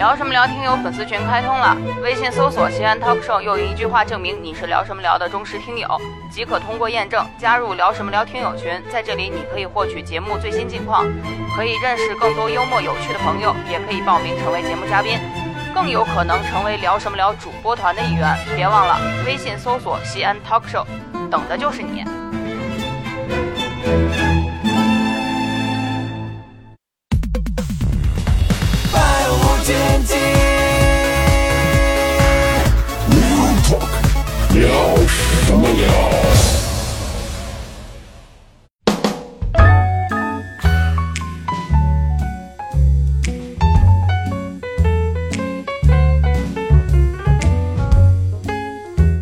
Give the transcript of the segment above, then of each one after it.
聊什么聊？听友粉丝群开通了，微信搜索“西安 Talk Show”，用一句话证明你是聊什么聊的忠实听友，即可通过验证加入聊什么聊听友群。在这里，你可以获取节目最新近况，可以认识更多幽默有趣的朋友，也可以报名成为节目嘉宾，更有可能成为聊什么聊主播团的一员。别忘了微信搜索“西安 Talk Show”，等的就是你。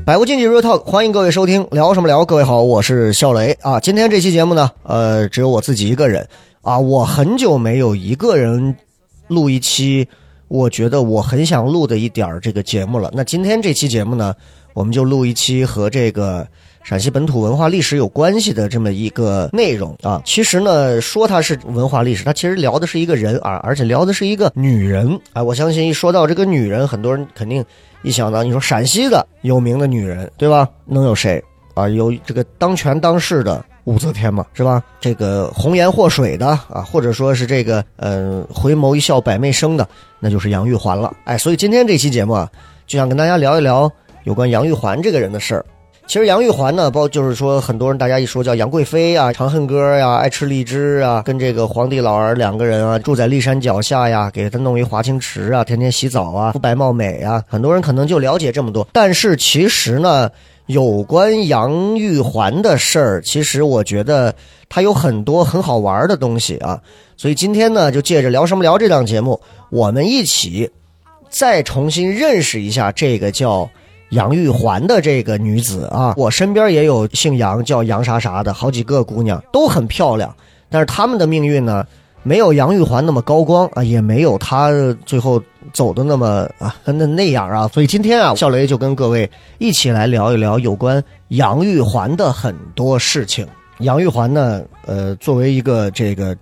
百无禁忌 Real Talk，欢迎各位收听，聊什么聊？各位好，我是笑雷啊。今天这期节目呢，呃，只有我自己一个人啊。我很久没有一个人录一期，我觉得我很想录的一点儿这个节目了。那今天这期节目呢，我们就录一期和这个陕西本土文化历史有关系的这么一个内容啊。其实呢，说它是文化历史，它其实聊的是一个人啊，而且聊的是一个女人啊。我相信一说到这个女人，很多人肯定。一想到你说陕西的有名的女人，对吧？能有谁啊？有这个当权当势的武则天嘛，是吧？这个红颜祸水的啊，或者说是这个呃回眸一笑百媚生的，那就是杨玉环了。哎，所以今天这期节目啊，就想跟大家聊一聊有关杨玉环这个人的事儿。其实杨玉环呢，包就是说很多人大家一说叫杨贵妃啊，《长恨歌》呀，爱吃荔枝啊，跟这个皇帝老儿两个人啊，住在骊山脚下呀，给他弄一华清池啊，天天洗澡啊，肤白貌美啊，很多人可能就了解这么多。但是其实呢，有关杨玉环的事儿，其实我觉得它有很多很好玩的东西啊。所以今天呢，就借着聊什么聊这档节目，我们一起再重新认识一下这个叫。杨玉环的这个女子啊，我身边也有姓杨叫杨啥啥的好几个姑娘，都很漂亮。但是她们的命运呢，没有杨玉环那么高光啊，也没有她最后走的那么啊那那样啊。所以今天啊，笑雷就跟各位一起来聊一聊有关杨玉环的很多事情。杨玉环呢，呃，作为一个这个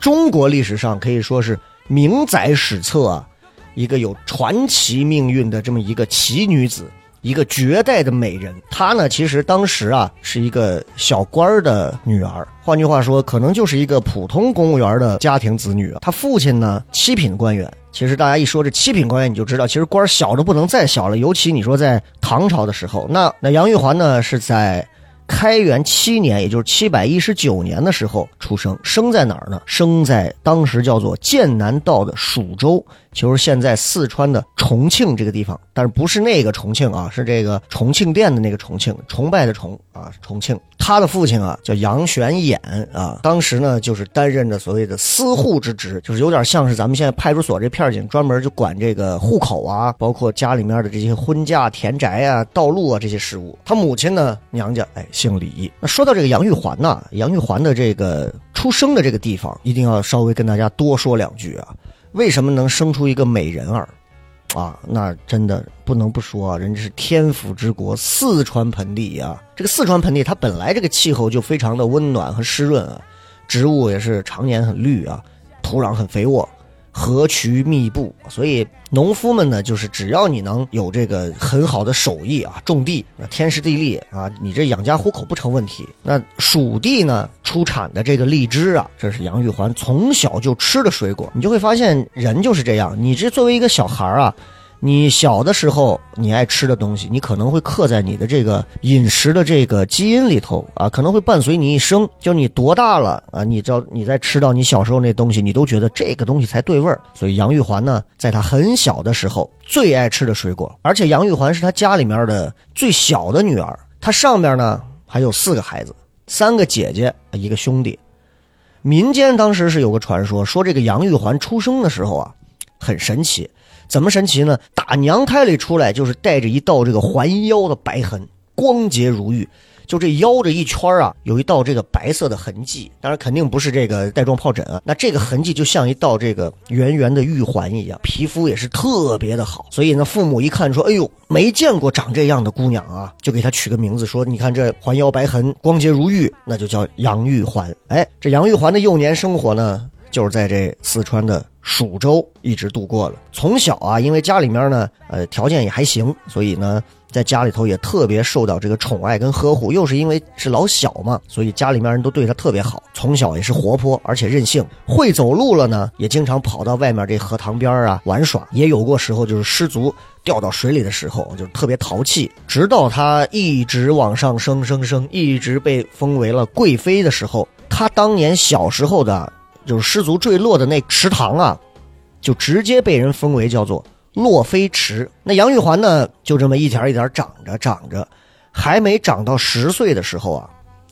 中国历史上可以说是名载史册啊，一个有传奇命运的这么一个奇女子。一个绝代的美人，她呢，其实当时啊是一个小官儿的女儿，换句话说，可能就是一个普通公务员的家庭子女。她父亲呢，七品官员。其实大家一说这七品官员，你就知道，其实官儿小的不能再小了。尤其你说在唐朝的时候，那那杨玉环呢，是在。开元七年，也就是七百一十九年的时候出生，生在哪儿呢？生在当时叫做剑南道的蜀州，就是现在四川的重庆这个地方，但是不是那个重庆啊，是这个重庆店的那个重庆，崇拜的崇啊，重庆。他的父亲啊叫杨玄琰啊，当时呢就是担任着所谓的司户之职，就是有点像是咱们现在派出所这片警，专门就管这个户口啊，包括家里面的这些婚嫁、田宅啊、道路啊这些事务。他母亲呢娘家哎姓李。那说到这个杨玉环呐，杨玉环的这个出生的这个地方，一定要稍微跟大家多说两句啊。为什么能生出一个美人儿？啊，那真的不能不说啊，人家是天府之国四川盆地啊。这个四川盆地，它本来这个气候就非常的温暖和湿润啊，植物也是常年很绿啊，土壤很肥沃。河渠密布，所以农夫们呢，就是只要你能有这个很好的手艺啊，种地，天时地利啊，你这养家糊口不成问题。那蜀地呢，出产的这个荔枝啊，这是杨玉环从小就吃的水果。你就会发现，人就是这样，你这作为一个小孩啊。你小的时候，你爱吃的东西，你可能会刻在你的这个饮食的这个基因里头啊，可能会伴随你一生。就你多大了啊？你知道你在吃到你小时候那东西，你都觉得这个东西才对味儿。所以杨玉环呢，在她很小的时候最爱吃的水果，而且杨玉环是她家里面的最小的女儿，她上面呢还有四个孩子，三个姐姐，一个兄弟。民间当时是有个传说，说这个杨玉环出生的时候啊，很神奇。怎么神奇呢？打娘胎里出来就是带着一道这个环腰的白痕，光洁如玉。就这腰这一圈啊，有一道这个白色的痕迹。当然肯定不是这个带状疱疹啊。那这个痕迹就像一道这个圆圆的玉环一样，皮肤也是特别的好。所以呢，父母一看说：“哎呦，没见过长这样的姑娘啊！”就给她取个名字，说：“你看这环腰白痕，光洁如玉，那就叫杨玉环。”哎，这杨玉环的幼年生活呢？就是在这四川的蜀州一直度过了。从小啊，因为家里面呢，呃，条件也还行，所以呢，在家里头也特别受到这个宠爱跟呵护。又是因为是老小嘛，所以家里面人都对他特别好。从小也是活泼，而且任性，会走路了呢，也经常跑到外面这荷塘边啊玩耍。也有过时候就是失足掉到水里的时候，就特别淘气。直到他一直往上升升升，一直被封为了贵妃的时候，他当年小时候的。就是失足坠落的那池塘啊，就直接被人封为叫做落飞池。那杨玉环呢，就这么一点一点长着长着，还没长到十岁的时候啊，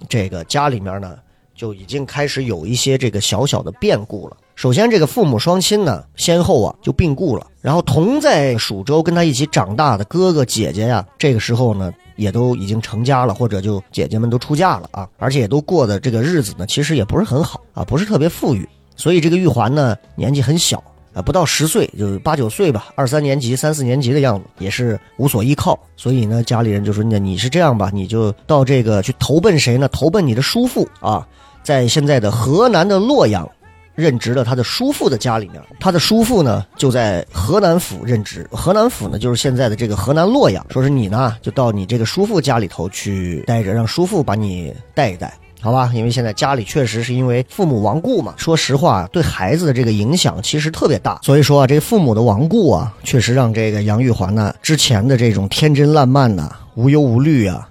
这个家里面呢就已经开始有一些这个小小的变故了。首先，这个父母双亲呢先后啊就病故了，然后同在蜀州跟他一起长大的哥哥姐姐呀，这个时候呢也都已经成家了，或者就姐姐们都出嫁了啊，而且也都过的这个日子呢，其实也不是很好啊，不是特别富裕。所以这个玉环呢年纪很小啊，不到十岁，就八九岁吧，二三年级、三四年级的样子，也是无所依靠。所以呢，家里人就说：“那你是这样吧，你就到这个去投奔谁呢？投奔你的叔父啊，在现在的河南的洛阳。”任职了他的叔父的家里面，他的叔父呢就在河南府任职。河南府呢就是现在的这个河南洛阳。说是你呢就到你这个叔父家里头去待着，让叔父把你带一带，好吧？因为现在家里确实是因为父母亡故嘛。说实话，对孩子的这个影响其实特别大。所以说啊，这父母的亡故啊，确实让这个杨玉环呢之前的这种天真烂漫呐、无忧无虑啊，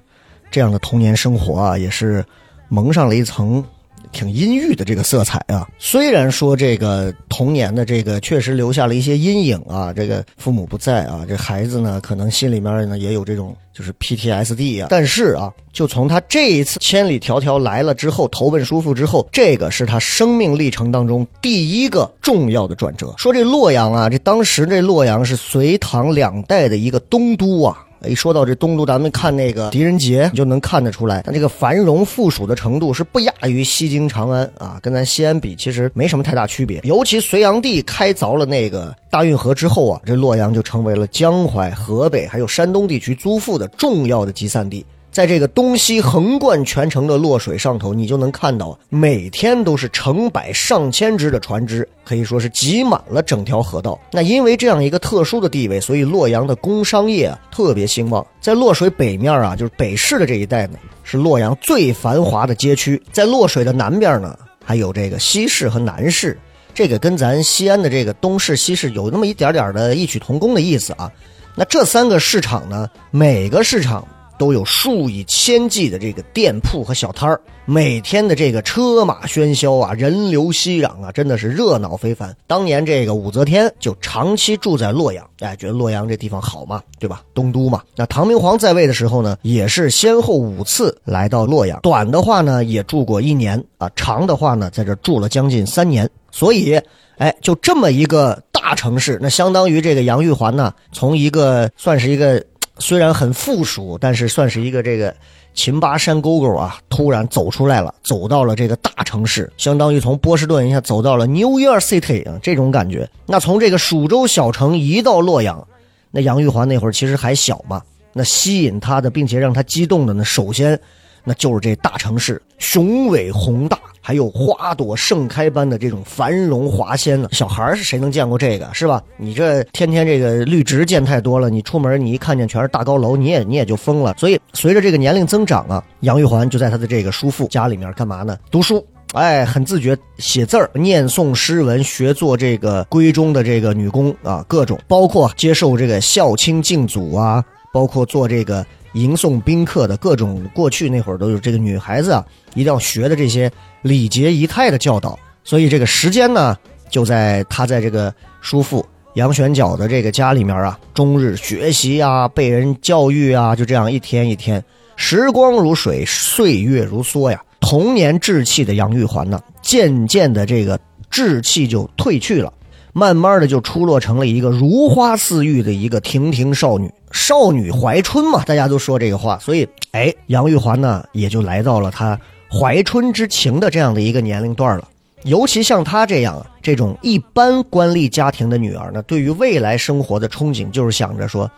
这样的童年生活啊，也是蒙上了一层。挺阴郁的这个色彩啊，虽然说这个童年的这个确实留下了一些阴影啊，这个父母不在啊，这孩子呢可能心里面呢也有这种就是 PTSD 啊，但是啊，就从他这一次千里迢迢来了之后，投奔叔父之后，这个是他生命历程当中第一个重要的转折。说这洛阳啊，这当时这洛阳是隋唐两代的一个东都啊。一说到这东都，咱们看那个狄仁杰，你就能看得出来，它这个繁荣富庶的程度是不亚于西京长安啊，跟咱西安比，其实没什么太大区别。尤其隋炀帝开凿了那个大运河之后啊，这洛阳就成为了江淮、河北还有山东地区租赋的重要的集散地。在这个东西横贯全城的洛水上头，你就能看到每天都是成百上千只的船只，可以说是挤满了整条河道。那因为这样一个特殊的地位，所以洛阳的工商业啊特别兴旺。在洛水北面啊，就是北市的这一带呢，是洛阳最繁华的街区。在洛水的南边呢，还有这个西市和南市，这个跟咱西安的这个东市、西市有那么一点点的异曲同工的意思啊。那这三个市场呢，每个市场。都有数以千计的这个店铺和小摊儿，每天的这个车马喧嚣啊，人流熙攘啊，真的是热闹非凡。当年这个武则天就长期住在洛阳，哎，觉得洛阳这地方好嘛，对吧？东都嘛。那唐明皇在位的时候呢，也是先后五次来到洛阳，短的话呢也住过一年啊，长的话呢在这住了将近三年。所以，哎，就这么一个大城市，那相当于这个杨玉环呢，从一个算是一个。虽然很附属，但是算是一个这个秦巴山沟沟啊，突然走出来了，走到了这个大城市，相当于从波士顿一下走到了 New York City 啊，这种感觉。那从这个蜀州小城移到洛阳，那杨玉环那会儿其实还小嘛，那吸引她的，并且让她激动的呢，首先那就是这大城市雄伟宏大。还有花朵盛开般的这种繁荣华鲜呢，小孩是谁能见过这个是吧？你这天天这个绿植见太多了，你出门你一看见全是大高楼，你也你也就疯了。所以随着这个年龄增长啊，杨玉环就在他的这个叔父家里面干嘛呢？读书，哎，很自觉，写字儿、念诵诗文，学做这个闺中的这个女工啊，各种包括接受这个孝亲敬祖啊，包括做这个。迎送宾客的各种过去那会儿都有这个女孩子啊，一定要学的这些礼节仪态的教导。所以这个时间呢，就在他在这个叔父杨玄角的这个家里面啊，终日学习啊，被人教育啊，就这样一天一天，时光如水，岁月如梭呀。童年稚气的杨玉环呢，渐渐的这个稚气就褪去了。慢慢的就出落成了一个如花似玉的一个亭亭少女，少女怀春嘛，大家都说这个话，所以，哎，杨玉环呢也就来到了她怀春之情的这样的一个年龄段了。尤其像她这样这种一般官吏家庭的女儿呢，对于未来生活的憧憬就是想着说，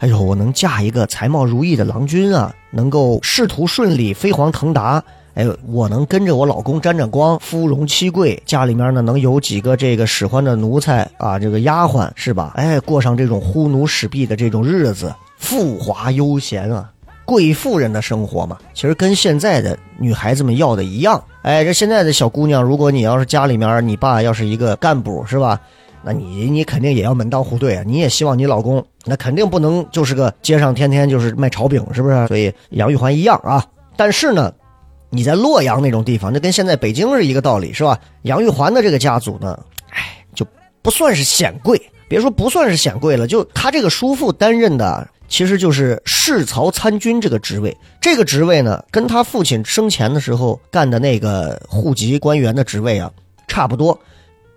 哎呦，我能嫁一个才貌如意的郎君啊，能够仕途顺利，飞黄腾达。哎，我能跟着我老公沾沾光，夫荣妻贵，家里面呢能有几个这个使唤的奴才啊，这个丫鬟是吧？哎，过上这种呼奴使婢的这种日子，富华悠闲啊，贵妇人的生活嘛。其实跟现在的女孩子们要的一样。哎，这现在的小姑娘，如果你要是家里面你爸要是一个干部是吧？那你你肯定也要门当户对啊，你也希望你老公那肯定不能就是个街上天天就是卖炒饼，是不是？所以杨玉环一样啊。但是呢，你在洛阳那种地方，那跟现在北京是一个道理，是吧？杨玉环的这个家族呢，哎，就不算是显贵，别说不算是显贵了，就他这个叔父担任的，其实就是侍曹参军这个职位。这个职位呢，跟他父亲生前的时候干的那个户籍官员的职位啊，差不多。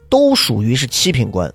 都属于是七品官，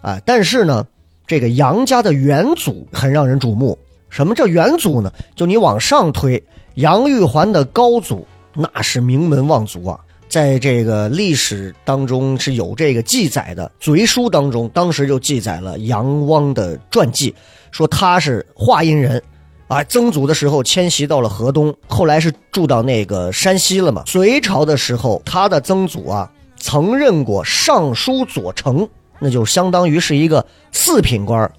啊，但是呢，这个杨家的元祖很让人瞩目。什么叫元祖呢？就你往上推，杨玉环的高祖那是名门望族啊，在这个历史当中是有这个记载的，《隋书》当中当时就记载了杨汪的传记，说他是华阴人，啊，曾祖的时候迁徙到了河东，后来是住到那个山西了嘛。隋朝的时候，他的曾祖啊。曾任过尚书左丞，那就相当于是一个四品官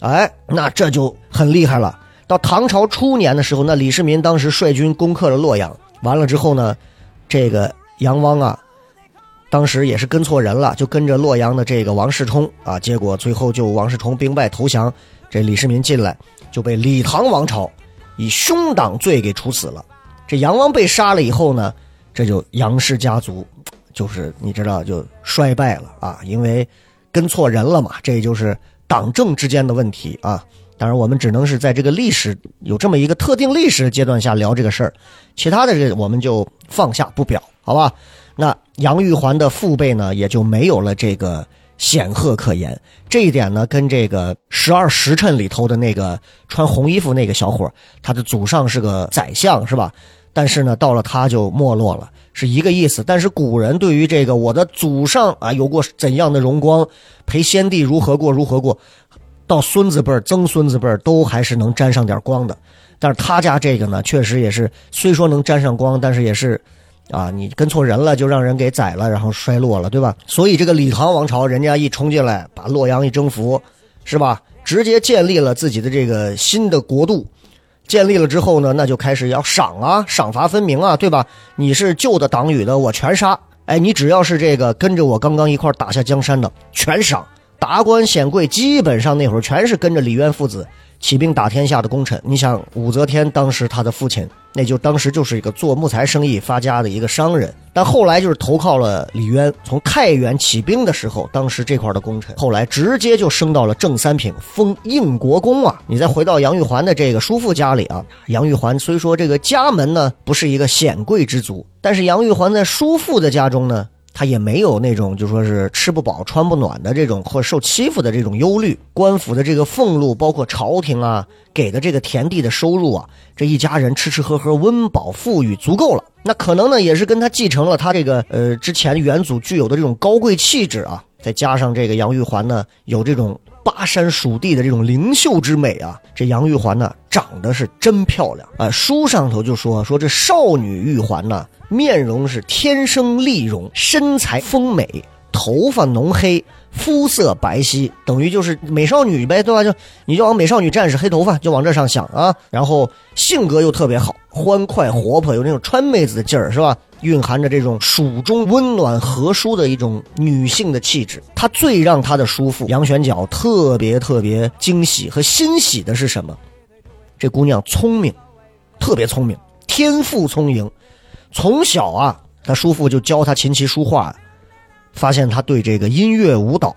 哎，那这就很厉害了。到唐朝初年的时候，那李世民当时率军攻克了洛阳，完了之后呢，这个杨汪啊，当时也是跟错人了，就跟着洛阳的这个王世充啊，结果最后就王世充兵败投降，这李世民进来就被李唐王朝以凶党罪给处死了。这杨汪被杀了以后呢，这就杨氏家族。就是你知道就衰败了啊，因为跟错人了嘛，这就是党政之间的问题啊。当然，我们只能是在这个历史有这么一个特定历史阶段下聊这个事儿，其他的这我们就放下不表，好吧？那杨玉环的父辈呢，也就没有了这个显赫可言。这一点呢，跟这个十二时辰里头的那个穿红衣服那个小伙，他的祖上是个宰相，是吧？但是呢，到了他就没落了。是一个意思，但是古人对于这个我的祖上啊有过怎样的荣光，陪先帝如何过如何过，到孙子辈儿、曾孙子辈儿都还是能沾上点光的。但是他家这个呢，确实也是虽说能沾上光，但是也是，啊，你跟错人了就让人给宰了，然后衰落了，对吧？所以这个李唐王朝，人家一冲进来，把洛阳一征服，是吧？直接建立了自己的这个新的国度。建立了之后呢，那就开始要赏啊，赏罚分明啊，对吧？你是旧的党羽的，我全杀。哎，你只要是这个跟着我刚刚一块打下江山的，全赏。达官显贵基本上那会儿全是跟着李渊父子。起兵打天下的功臣，你想武则天当时他的父亲，那就当时就是一个做木材生意发家的一个商人，但后来就是投靠了李渊。从太原起兵的时候，当时这块的功臣，后来直接就升到了正三品，封应国公啊。你再回到杨玉环的这个叔父家里啊，杨玉环虽说这个家门呢不是一个显贵之族，但是杨玉环在叔父的家中呢。他也没有那种就说是吃不饱穿不暖的这种或受欺负的这种忧虑，官府的这个俸禄，包括朝廷啊给的这个田地的收入啊，这一家人吃吃喝喝温饱富裕足够了。那可能呢也是跟他继承了他这个呃之前元祖具有的这种高贵气质啊，再加上这个杨玉环呢有这种巴山蜀地的这种灵秀之美啊，这杨玉环呢长得是真漂亮啊。书上头就说说这少女玉环呢。面容是天生丽容，身材丰美，头发浓黑，肤色白皙，等于就是美少女呗，对吧？就你就往美少女战士黑头发就往这上想啊。然后性格又特别好，欢快活泼，有那种川妹子的劲儿，是吧？蕴含着这种蜀中温暖和舒的一种女性的气质。她最让她的叔父杨玄角特别特别惊喜和欣喜的是什么？这姑娘聪明，特别聪明，天赋聪颖。从小啊，他叔父就教他琴棋书画，发现他对这个音乐舞蹈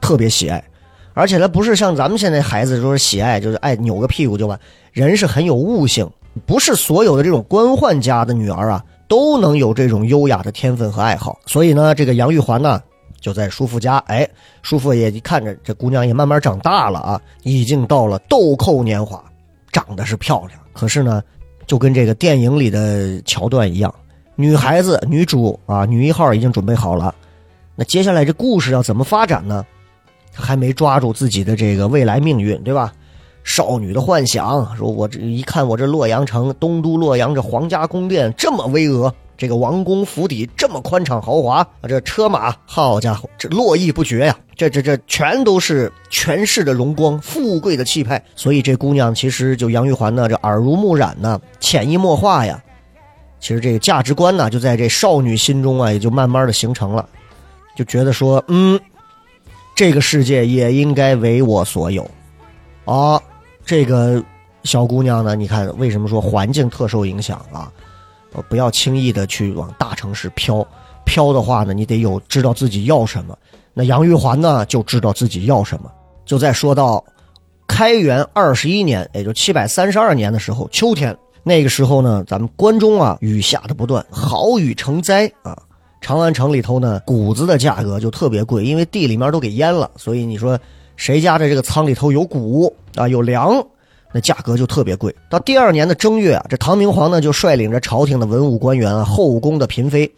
特别喜爱，而且他不是像咱们现在孩子说是喜爱，就是爱扭个屁股就完。人是很有悟性，不是所有的这种官宦家的女儿啊都能有这种优雅的天分和爱好。所以呢，这个杨玉环呢就在叔父家，哎，叔父也看着这姑娘也慢慢长大了啊，已经到了豆蔻年华，长得是漂亮，可是呢。就跟这个电影里的桥段一样，女孩子女主啊，女一号已经准备好了，那接下来这故事要怎么发展呢？还没抓住自己的这个未来命运，对吧？少女的幻想，说我这一看我这洛阳城东都洛阳这皇家宫殿这么巍峨，这个王宫府邸这么宽敞豪华啊，这车马，好家伙，这络绎不绝呀！这这这全都是权势的荣光，富贵的气派。所以这姑娘其实就杨玉环呢，这耳濡目染呢，潜移默化呀。其实这个价值观呢，就在这少女心中啊，也就慢慢的形成了，就觉得说，嗯，这个世界也应该为我所有啊。这个小姑娘呢，你看为什么说环境特受影响啊？不要轻易的去往大城市飘，飘的话呢，你得有知道自己要什么。那杨玉环呢，就知道自己要什么。就在说到开元二十一年，也就七百三十二年的时候，秋天那个时候呢，咱们关中啊，雨下的不断，好雨成灾啊。长安城里头呢，谷子的价格就特别贵，因为地里面都给淹了，所以你说。谁家的这个仓里头有谷啊，有粮，那价格就特别贵。到第二年的正月啊，这唐明皇呢就率领着朝廷的文武官员啊、后宫的嫔妃、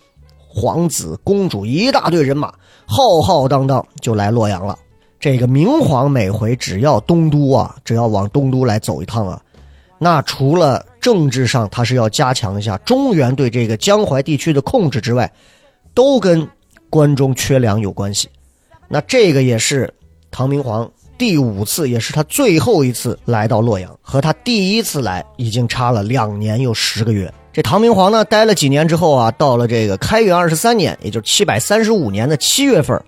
皇子、公主一大队人马，浩浩荡荡就来洛阳了。这个明皇每回只要东都啊，只要往东都来走一趟啊，那除了政治上他是要加强一下中原对这个江淮地区的控制之外，都跟关中缺粮有关系。那这个也是。唐明皇第五次，也是他最后一次来到洛阳，和他第一次来已经差了两年又十个月。这唐明皇呢，待了几年之后啊，到了这个开元二十三年，也就是七百三十五年的七月份，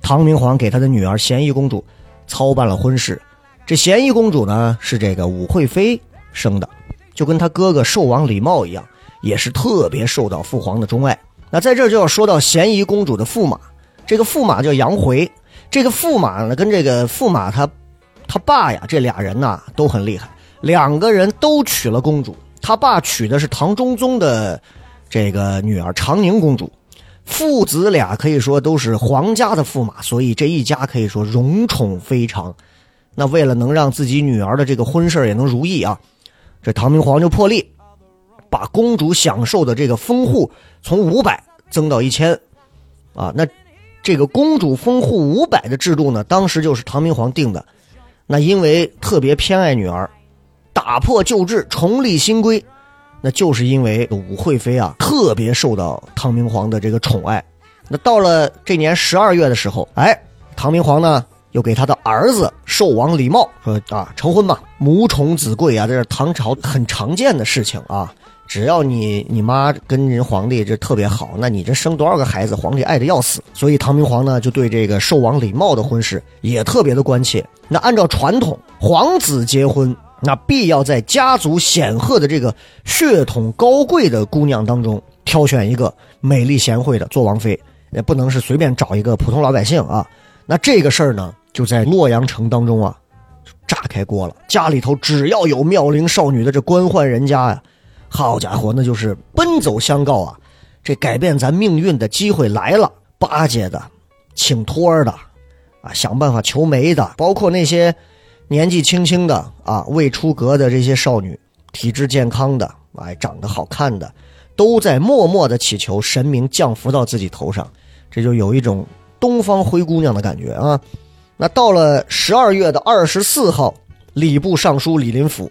唐明皇给他的女儿咸宜公主操办了婚事。这咸宜公主呢，是这个武惠妃生的，就跟他哥哥寿王李瑁一样，也是特别受到父皇的钟爱。那在这就要说到咸宜公主的驸马，这个驸马叫杨回。这个驸马呢，跟这个驸马他他爸呀，这俩人呐都很厉害，两个人都娶了公主。他爸娶的是唐中宗的这个女儿长宁公主，父子俩可以说都是皇家的驸马，所以这一家可以说荣宠非常。那为了能让自己女儿的这个婚事也能如意啊，这唐明皇就破例，把公主享受的这个封户从五百增到一千，啊，那。这个公主封户五百的制度呢，当时就是唐明皇定的。那因为特别偏爱女儿，打破旧制，重立新规，那就是因为武惠妃啊特别受到唐明皇的这个宠爱。那到了这年十二月的时候，哎，唐明皇呢又给他的儿子寿王李瑁说啊成婚吧，母宠子贵啊，这是唐朝很常见的事情啊。只要你你妈跟人皇帝这特别好，那你这生多少个孩子，皇帝爱的要死。所以唐明皇呢，就对这个寿王李瑁的婚事也特别的关切。那按照传统，皇子结婚，那必要在家族显赫的这个血统高贵的姑娘当中挑选一个美丽贤惠的做王妃，也不能是随便找一个普通老百姓啊。那这个事儿呢，就在洛阳城当中啊，炸开锅了。家里头只要有妙龄少女的这官宦人家呀。好家伙，那就是奔走相告啊！这改变咱命运的机会来了，巴结的、请托的，啊，想办法求媒的，包括那些年纪轻轻的啊、未出阁的这些少女，体质健康的，哎，长得好看的，都在默默的祈求神明降福到自己头上，这就有一种东方灰姑娘的感觉啊！那到了十二月的二十四号，礼部尚书李林甫。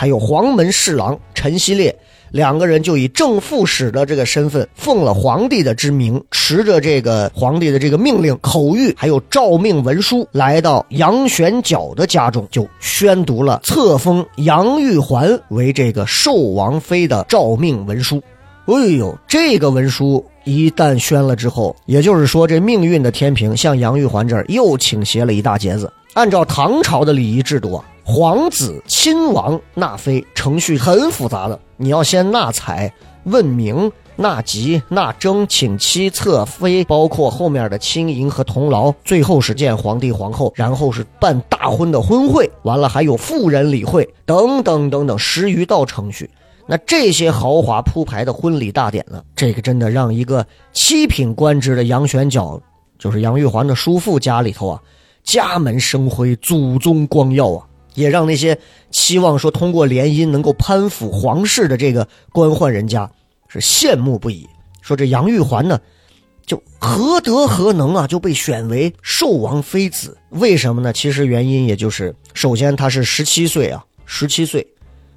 还有黄门侍郎陈希烈两个人就以正副使的这个身份，奉了皇帝的之名，持着这个皇帝的这个命令口谕，还有诏命文书，来到杨玄角的家中，就宣读了册封杨玉环为这个寿王妃的诏命文书。哎呦，这个文书一旦宣了之后，也就是说，这命运的天平向杨玉环这儿又倾斜了一大截子。按照唐朝的礼仪制度啊。皇子亲王纳妃程序很复杂的，你要先纳采、问名、纳吉、纳征、请妻、册妃，包括后面的亲迎和同牢，最后是见皇帝皇后，然后是办大婚的婚会，完了还有妇人礼会等等等等十余道程序。那这些豪华铺排的婚礼大典呢，这个真的让一个七品官职的杨玄角，就是杨玉环的叔父家里头啊，家门生辉，祖宗光耀啊。也让那些期望说通过联姻能够攀附皇室的这个官宦人家是羡慕不已。说这杨玉环呢，就何德何能啊，就被选为寿王妃子？为什么呢？其实原因也就是，首先她是十七岁啊，十七岁，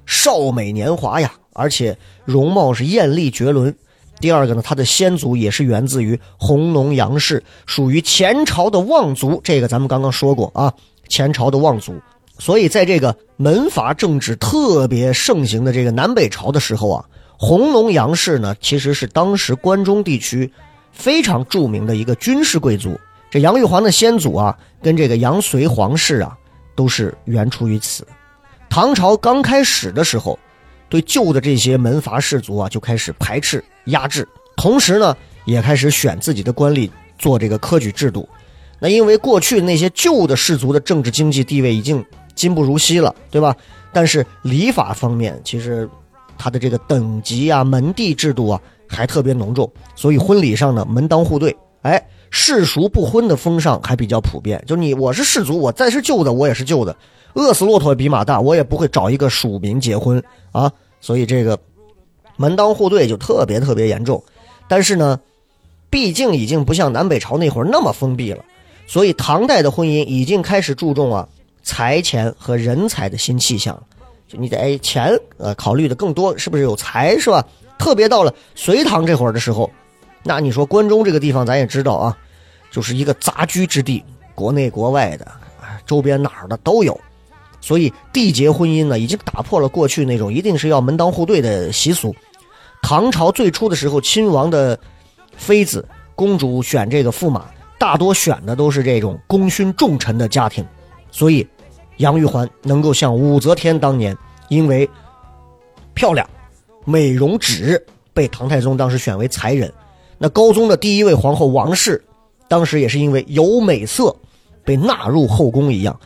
少美年华呀，而且容貌是艳丽绝伦。第二个呢，她的先祖也是源自于弘农杨氏，属于前朝的望族。这个咱们刚刚说过啊，前朝的望族。所以在这个门阀政治特别盛行的这个南北朝的时候啊，弘农杨氏呢，其实是当时关中地区非常著名的一个军事贵族。这杨玉环的先祖啊，跟这个杨隋皇室啊，都是源出于此。唐朝刚开始的时候，对旧的这些门阀士族啊，就开始排斥。压制，同时呢，也开始选自己的官吏做这个科举制度。那因为过去那些旧的氏族的政治经济地位已经今不如昔了，对吧？但是礼法方面，其实他的这个等级啊、门第制度啊还特别浓重。所以婚礼上呢，门当户对，哎，世俗不婚的风尚还比较普遍。就你我是氏族，我再是旧的，我也是旧的，饿死骆驼比马大，我也不会找一个属民结婚啊。所以这个。门当户对就特别特别严重，但是呢，毕竟已经不像南北朝那会儿那么封闭了，所以唐代的婚姻已经开始注重啊财钱和人才的新气象。就你得钱呃考虑的更多，是不是有财是吧？特别到了隋唐这会儿的时候，那你说关中这个地方咱也知道啊，就是一个杂居之地，国内国外的周边哪儿的都有。所以缔结婚姻呢，已经打破了过去那种一定是要门当户对的习俗。唐朝最初的时候，亲王的妃子、公主选这个驸马，大多选的都是这种功勋重臣的家庭。所以，杨玉环能够像武则天当年，因为漂亮、美容指，被唐太宗当时选为才人。那高宗的第一位皇后王氏，当时也是因为有美色，被纳入后宫一样。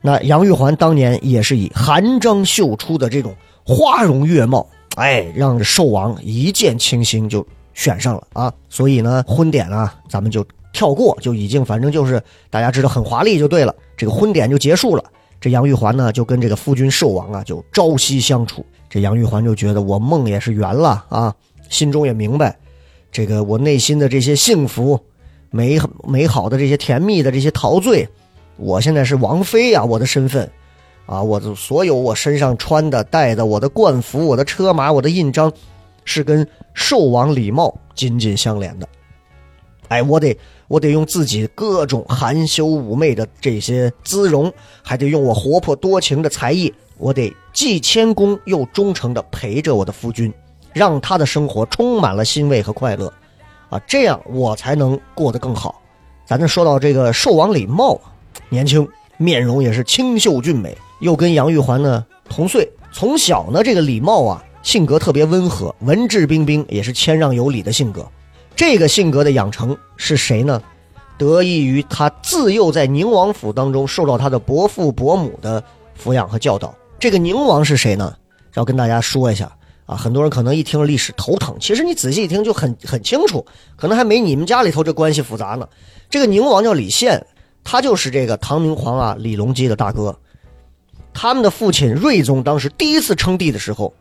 那杨玉环当年也是以寒章秀出的这种花容月貌，哎，让寿王一见倾心就选上了啊。所以呢，婚典啊，咱们就跳过，就已经反正就是大家知道很华丽就对了。这个婚典就结束了，这杨玉环呢就跟这个夫君寿王啊就朝夕相处。这杨玉环就觉得我梦也是圆了啊，心中也明白，这个我内心的这些幸福、美美好的这些甜蜜的这些陶醉。我现在是王妃呀，我的身份，啊，我的所有我身上穿的、戴的、我的冠服、我的车马、我的印章，是跟寿王礼帽紧紧相连的。哎，我得我得用自己各种含羞妩媚的这些姿容，还得用我活泼多情的才艺，我得既谦恭又忠诚的陪着我的夫君，让他的生活充满了欣慰和快乐，啊，这样我才能过得更好。咱这说到这个寿王李茂。年轻，面容也是清秀俊美，又跟杨玉环呢同岁。从小呢，这个李茂啊，性格特别温和，文质彬彬，也是谦让有礼的性格。这个性格的养成是谁呢？得益于他自幼在宁王府当中受到他的伯父伯母的抚养和教导。这个宁王是谁呢？要跟大家说一下啊，很多人可能一听历史头疼，其实你仔细一听就很很清楚，可能还没你们家里头这关系复杂呢。这个宁王叫李宪。他就是这个唐明皇啊，李隆基的大哥。他们的父亲睿宗当时第一次称帝的时候，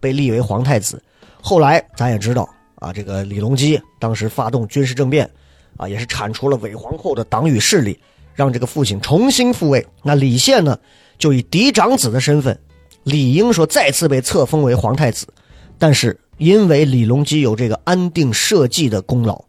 被立为皇太子。后来咱也知道啊，这个李隆基当时发动军事政变，啊，也是铲除了韦皇后的党羽势力，让这个父亲重新复位。那李宪呢，就以嫡长子的身份，理应说再次被册封为皇太子。但是因为李隆基有这个安定社稷的功劳。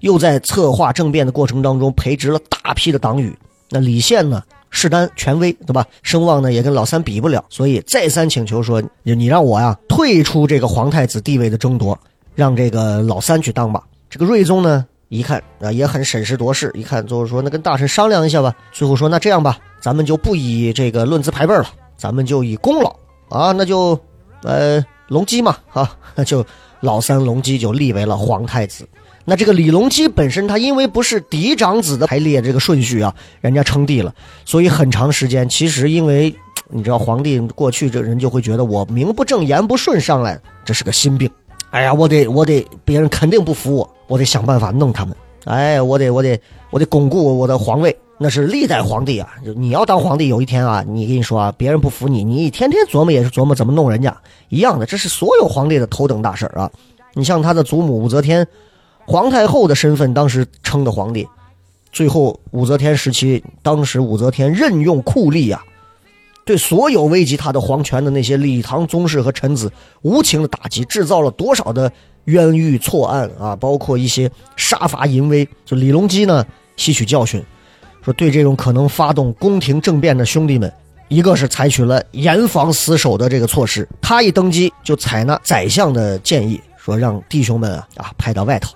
又在策划政变的过程当中培植了大批的党羽，那李宪呢势单权威，对吧？声望呢也跟老三比不了，所以再三请求说：“你让我呀退出这个皇太子地位的争夺，让这个老三去当吧。”这个睿宗呢一看啊也很审时度势，一看就是说那跟大臣商量一下吧。最后说那这样吧，咱们就不以这个论资排辈了，咱们就以功劳啊，那就呃隆基嘛啊，那 就老三隆基就立为了皇太子。那这个李隆基本身，他因为不是嫡长子的排列这个顺序啊，人家称帝了，所以很长时间，其实因为你知道，皇帝过去这人就会觉得我名不正言不顺上来，这是个心病。哎呀，我得我得，别人肯定不服我，我得想办法弄他们。哎，我得我得我得巩固我的皇位，那是历代皇帝啊。你要当皇帝，有一天啊，你跟你说啊，别人不服你，你天天琢磨也是琢磨怎么弄人家一样的，这是所有皇帝的头等大事啊。你像他的祖母武则天。皇太后的身份当时称的皇帝。最后武则天时期，当时武则天任用酷吏呀、对所有危及他的皇权的那些李唐宗室和臣子无情的打击，制造了多少的冤狱错案啊！包括一些杀伐淫威。就李隆基呢，吸取教训，说对这种可能发动宫廷政变的兄弟们，一个是采取了严防死守的这个措施，他一登基就采纳宰相的建议，说让弟兄们啊啊派到外头，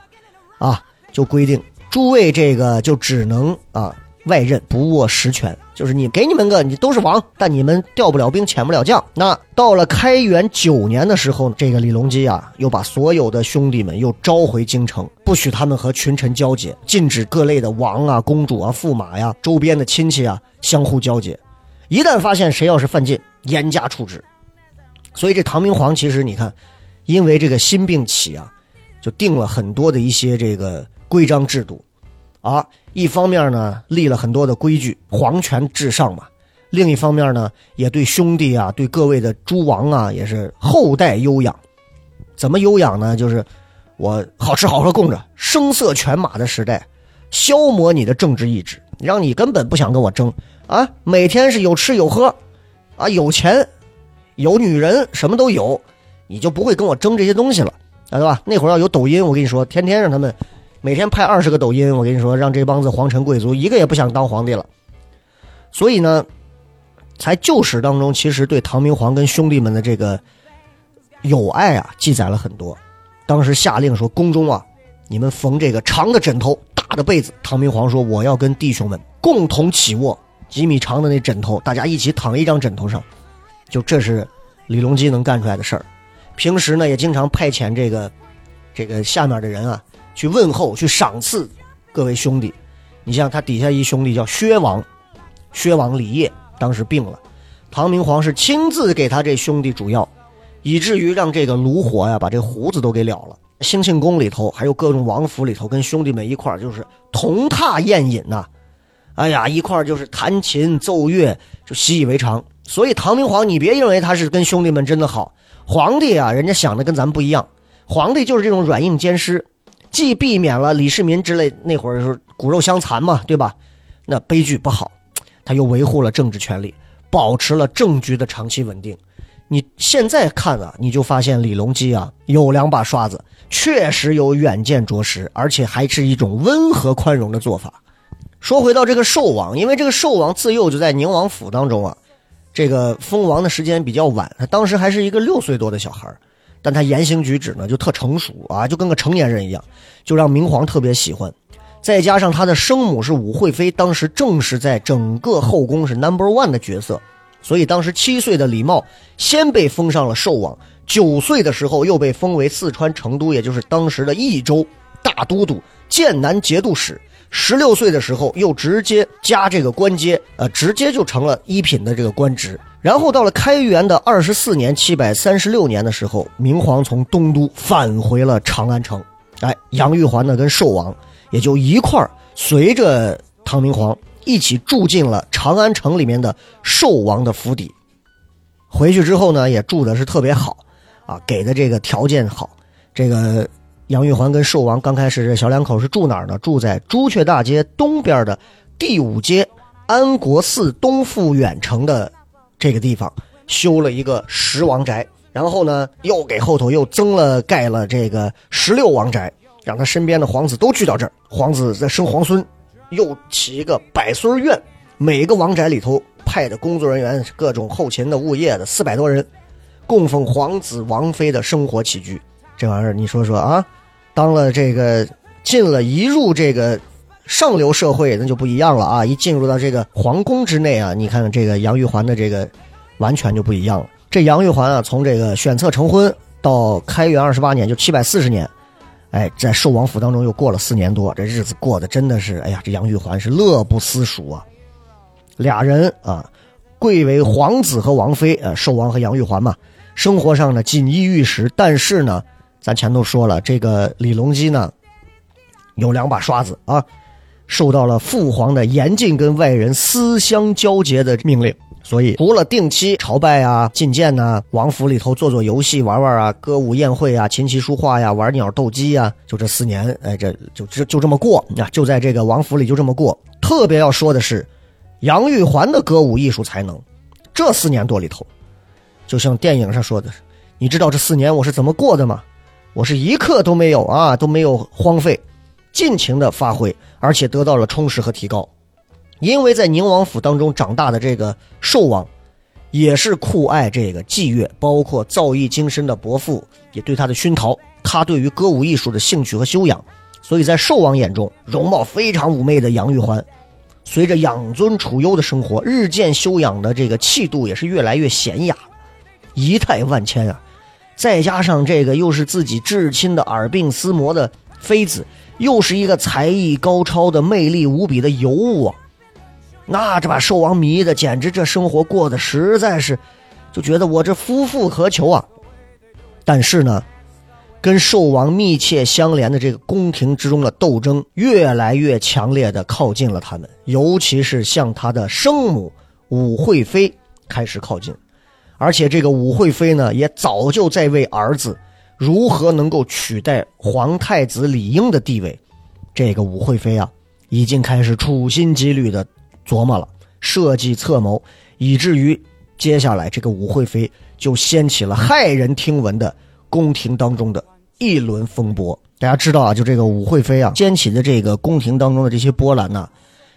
啊就规定诸位这个就只能啊外任不握实权，就是你给你们个你都是王，但你们调不了兵遣不了将。那到了开元九年的时候，这个李隆基啊又把所有的兄弟们又召回京城，不许他们和群臣交接，禁止各类的王啊、公主啊、驸马呀、周边的亲戚啊相互交接。一旦发现谁要是犯禁，严加处置。所以这唐明皇其实你看，因为这个心病起啊，就定了很多的一些这个规章制度，啊，一方面呢立了很多的规矩，皇权至上嘛；另一方面呢，也对兄弟啊，对各位的诸王啊，也是后代优养。怎么优养呢？就是我好吃好喝供着，声色犬马的时代，消磨你的政治意志，让你根本不想跟我争啊！每天是有吃有喝，啊，有钱，有女人，什么都有，你就不会跟我争这些东西了，啊，对吧？那会儿要有抖音，我跟你说，天天让他们每天拍二十个抖音，我跟你说，让这帮子皇臣贵族一个也不想当皇帝了。所以呢，在旧史当中，其实对唐明皇跟兄弟们的这个友爱啊，记载了很多。当时下令说，宫中啊，你们缝这个长的枕头、大的被子。唐明皇说，我要跟弟兄们共同起卧，几米长的那枕头，大家一起躺一张枕头上。就这是李隆基能干出来的事儿。平时呢，也经常派遣这个这个下面的人啊，去问候、去赏赐各位兄弟。你像他底下一兄弟叫薛王，薛王李业当时病了，唐明皇是亲自给他这兄弟煮药，以至于让这个炉火呀把这胡子都给了了。兴庆宫里头还有各种王府里头，跟兄弟们一块就是同榻宴饮呐、哎呀，一块就是弹琴奏乐，就习以为常。所以唐明皇，你别认为他是跟兄弟们真的好，皇帝啊，人家想的跟咱们不一样。皇帝就是这种软硬兼施，既避免了李世民之类那会儿是骨肉相残嘛，对吧？那悲剧不好，他又维护了政治权利，保持了政局的长期稳定。你现在看啊，你就发现李隆基啊有两把刷子，确实有远见卓识，而且还是一种温和宽容的做法。说回到这个寿王，因为这个寿王自幼就在宁王府当中啊，这个封王的时间比较晚，他当时还是一个六岁多的小孩但他言行举止呢就特成熟啊，就跟个成年人一样，就让明皇特别喜欢。再加上他的生母是武惠妃，当时正是在整个后宫是 number one 的角色，所以当时七岁的李瑁先被封上了寿王，九岁的时候又被封为四川成都，也就是当时的益州大都督、剑南节度使。十六岁的时候又直接加这个官阶，呃，直接就成了一品的这个官职。然后到了开元的二十四年（七百三十六年）的时候，明皇从东都返回了长安城，哎，杨玉环呢跟寿王也就一块儿随着唐明皇一起住进了长安城里面的寿王的府邸。回去之后呢，也住的是特别好，啊，给的这个条件好。这个杨玉环跟寿王刚开始这小两口是住哪儿呢？住在朱雀大街东边的第五街安国寺东附远城的这个地方，修了一个十王宅。然后呢，又给后头又增了盖了这个十六王宅，让他身边的皇子都聚到这儿，皇子在生皇孙，又起一个百孙院，每个王宅里头派的工作人员，各种后勤的、物业的，四百多人，供奉皇子王妃的生活起居。这玩意儿，你说说啊，当了这个进了一入这个上流社会，那就不一样了啊！一进入到这个皇宫之内啊，你看这个杨玉环的这个完全就不一样了。这杨玉环啊，从这个选册成婚到开元二十八年，就七百四十年，哎，在寿王府当中又过了四年多，这日子过得真的是，哎呀，这杨玉环是乐不思蜀啊。俩人啊，贵为皇子和王妃，呃，寿王和杨玉环嘛，生活上呢锦衣玉食，但是呢。咱前头说了，这个李隆基呢，有两把刷子啊，受到了父皇的严禁跟外人私相交结的命令，所以除了定期朝拜啊、觐见呐、王府里头做做游戏、玩玩啊、歌舞宴会啊、琴棋书画呀、玩鸟斗鸡呀，就这四年，哎，这就就就这么过啊，就在这个王府里就这么过。特别要说的是，杨玉环的歌舞艺术才能，这四年多里头，就像电影上说的，你知道这四年我是怎么过的吗？我是一刻都没有啊，都没有荒废，尽情的发挥，而且得到了充实和提高。因为在宁王府当中长大的这个寿王，也是酷爱这个祭乐，包括造诣精深的伯父也对他的熏陶，他对于歌舞艺术的兴趣和修养，所以在寿王眼中，容貌非常妩媚的杨玉环，随着养尊处优的生活，日渐修养的这个气度也是越来越娴雅，仪态万千啊。再加上这个又是自己至亲的耳鬓厮磨的妃子，又是一个才艺高超的、魅力无比的尤物。那这把寿王迷的，简直这生活过得实在是，就觉得我这夫复何求啊！但是呢，跟寿王密切相连的这个宫廷之中的斗争，越来越强烈的靠近了他们，尤其是向他的生母武惠妃开始靠近，而且这个武惠妃呢，也早就在为儿子如何能够取代皇太子李英的地位，这个武惠妃啊，已经开始处心积虑的。琢磨了，设计策谋，以至于接下来这个武惠妃就掀起了骇人听闻的宫廷当中的一轮风波。大家知道啊，就这个武惠妃啊，掀起的这个宫廷当中的这些波澜呢，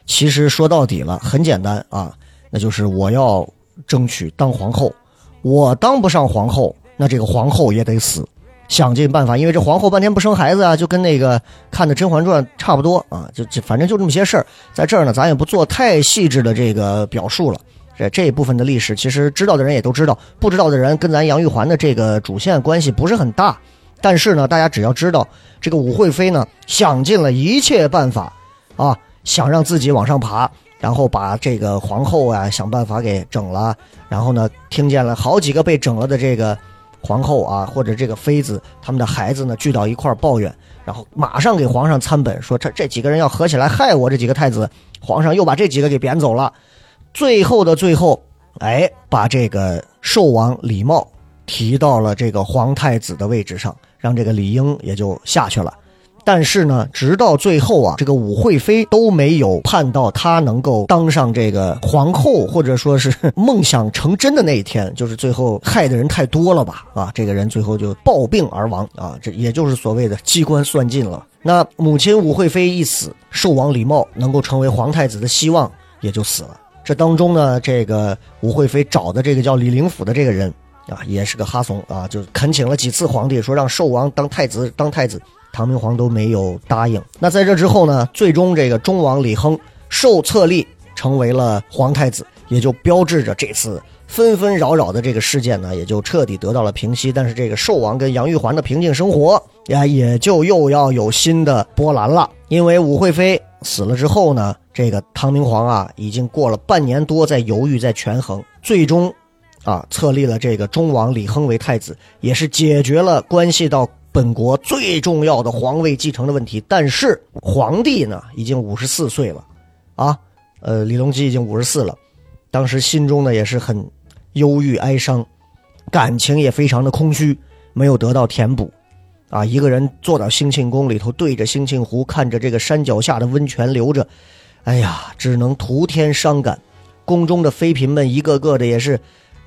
其实说到底了，很简单啊，那就是我要争取当皇后，我当不上皇后，那这个皇后也得死。想尽办法，因为这皇后半天不生孩子啊，就跟那个看的《甄嬛传》差不多啊，就就反正就这么些事儿。在这儿呢，咱也不做太细致的这个表述了。这这一部分的历史，其实知道的人也都知道，不知道的人跟咱杨玉环的这个主线关系不是很大。但是呢，大家只要知道，这个武惠妃呢，想尽了一切办法啊，想让自己往上爬，然后把这个皇后啊想办法给整了。然后呢，听见了好几个被整了的这个。皇后啊，或者这个妃子，他们的孩子呢聚到一块抱怨，然后马上给皇上参本，说这这几个人要合起来害我这几个太子。皇上又把这几个给贬走了。最后的最后，哎，把这个寿王李茂提到了这个皇太子的位置上，让这个李英也就下去了。但是呢，直到最后啊，这个武惠妃都没有盼到她能够当上这个皇后，或者说是梦想成真的那一天，就是最后害的人太多了吧？啊，这个人最后就暴病而亡啊，这也就是所谓的机关算尽了。那母亲武惠妃一死，寿王李茂能够成为皇太子的希望也就死了。这当中呢，这个武惠妃找的这个叫李林甫的这个人啊，也是个哈怂啊，就恳请了几次皇帝，说让寿王当太子，当太子。唐明皇都没有答应。那在这之后呢？最终这个忠王李亨受册立成为了皇太子，也就标志着这次纷纷扰扰的这个事件呢，也就彻底得到了平息。但是这个寿王跟杨玉环的平静生活呀，也就又要有新的波澜了。因为武惠妃死了之后呢，这个唐明皇啊，已经过了半年多在犹豫，在权衡，最终啊，册立了这个忠王李亨为太子，也是解决了关系到。本国最重要的皇位继承的问题，但是皇帝呢已经五十四岁了，啊，呃，李隆基已经五十四了，当时心中呢也是很忧郁哀伤，感情也非常的空虚，没有得到填补，啊，一个人坐到兴庆宫里头，对着兴庆湖，看着这个山脚下的温泉流着，哎呀，只能徒添伤感。宫中的妃嫔们一个个的也是。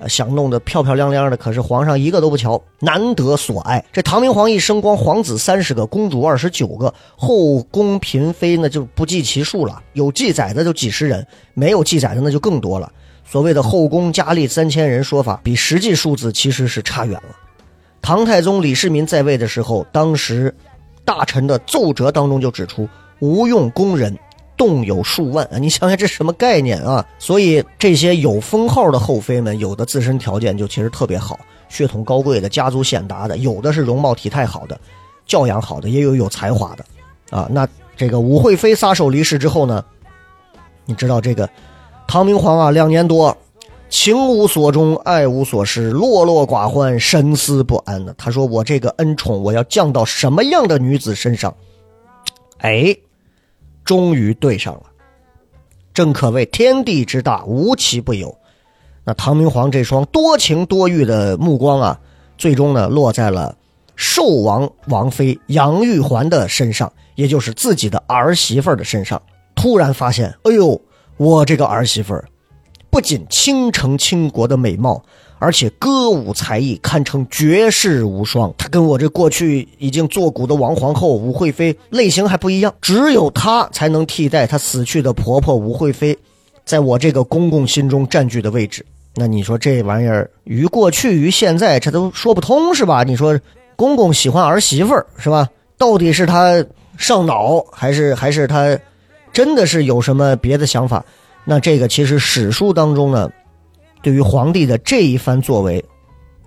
想弄得漂漂亮亮的，可是皇上一个都不瞧，难得所爱。这唐明皇一生，光皇子三十个，公主二十九个，后宫嫔妃那就不计其数了。有记载的就几十人，没有记载的那就更多了。所谓的后宫佳丽三千人说法，比实际数字其实是差远了。唐太宗李世民在位的时候，当时大臣的奏折当中就指出，无用宫人。动有数万啊！你想想这什么概念啊？所以这些有封号的后妃们，有的自身条件就其实特别好，血统高贵的，家族显达的，有的是容貌体态好的，教养好的，也有有才华的，啊，那这个武惠妃撒手离世之后呢？你知道这个唐明皇啊，两年多，情无所钟，爱无所失，落落寡欢，神思不安的。他说：“我这个恩宠，我要降到什么样的女子身上？”哎。终于对上了，正可谓天地之大，无奇不有。那唐明皇这双多情多欲的目光啊，最终呢落在了寿王王妃杨玉环的身上，也就是自己的儿媳妇儿的身上。突然发现，哎呦，我这个儿媳妇儿不仅倾城倾国的美貌，而且歌舞才艺堪称绝世无双。她跟我这过去已经作古的王皇后武惠妃类型还不一样，只有她才能替代她死去的婆婆武惠妃，在我这个公公心中占据的位置。那你说这玩意儿于过去于现在，这都说不通是吧？你说公公喜欢儿媳妇儿是吧？到底是他上脑，还是还是他真的是有什么别的想法？那这个其实史书当中呢，对于皇帝的这一番作为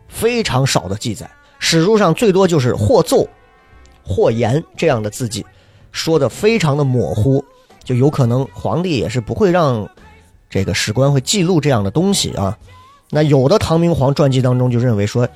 非常少的记载，史书上最多就是或奏、或言这样的字迹，说的非常的模糊，就有可能皇帝也是不会让。这个史官会记录这样的东西啊，那有的唐明皇传记当中就认为说，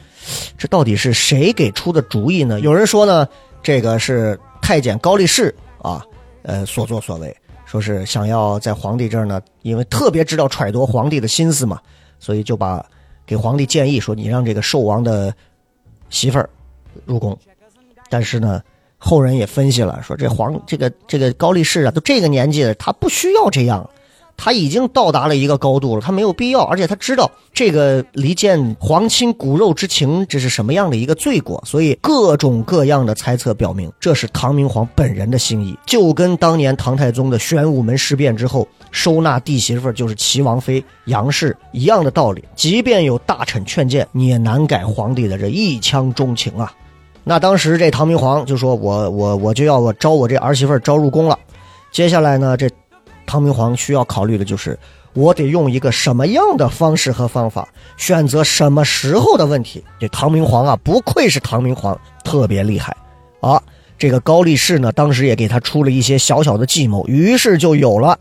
这到底是谁给出的主意呢？有人说呢，这个是太监高力士啊，呃所作所为，说是想要在皇帝这儿呢，因为特别知道揣度皇帝的心思嘛，所以就把给皇帝建议说，你让这个寿王的媳妇儿入宫。但是呢，后人也分析了，说这皇这个这个高力士啊，都这个年纪了，他不需要这样。他已经到达了一个高度了，他没有必要，而且他知道这个离间皇亲骨肉之情，这是什么样的一个罪过，所以各种各样的猜测表明，这是唐明皇本人的心意，就跟当年唐太宗的玄武门事变之后收纳弟媳妇就是齐王妃杨氏一样的道理。即便有大臣劝谏，你也难改皇帝的这一腔钟情啊。那当时这唐明皇就说：“我我我就要我招我这儿媳妇招入宫了。”接下来呢，这。唐明皇需要考虑的就是，我得用一个什么样的方式和方法，选择什么时候的问题。这唐明皇啊，不愧是唐明皇，特别厉害啊！这个高力士呢，当时也给他出了一些小小的计谋，于是就有了。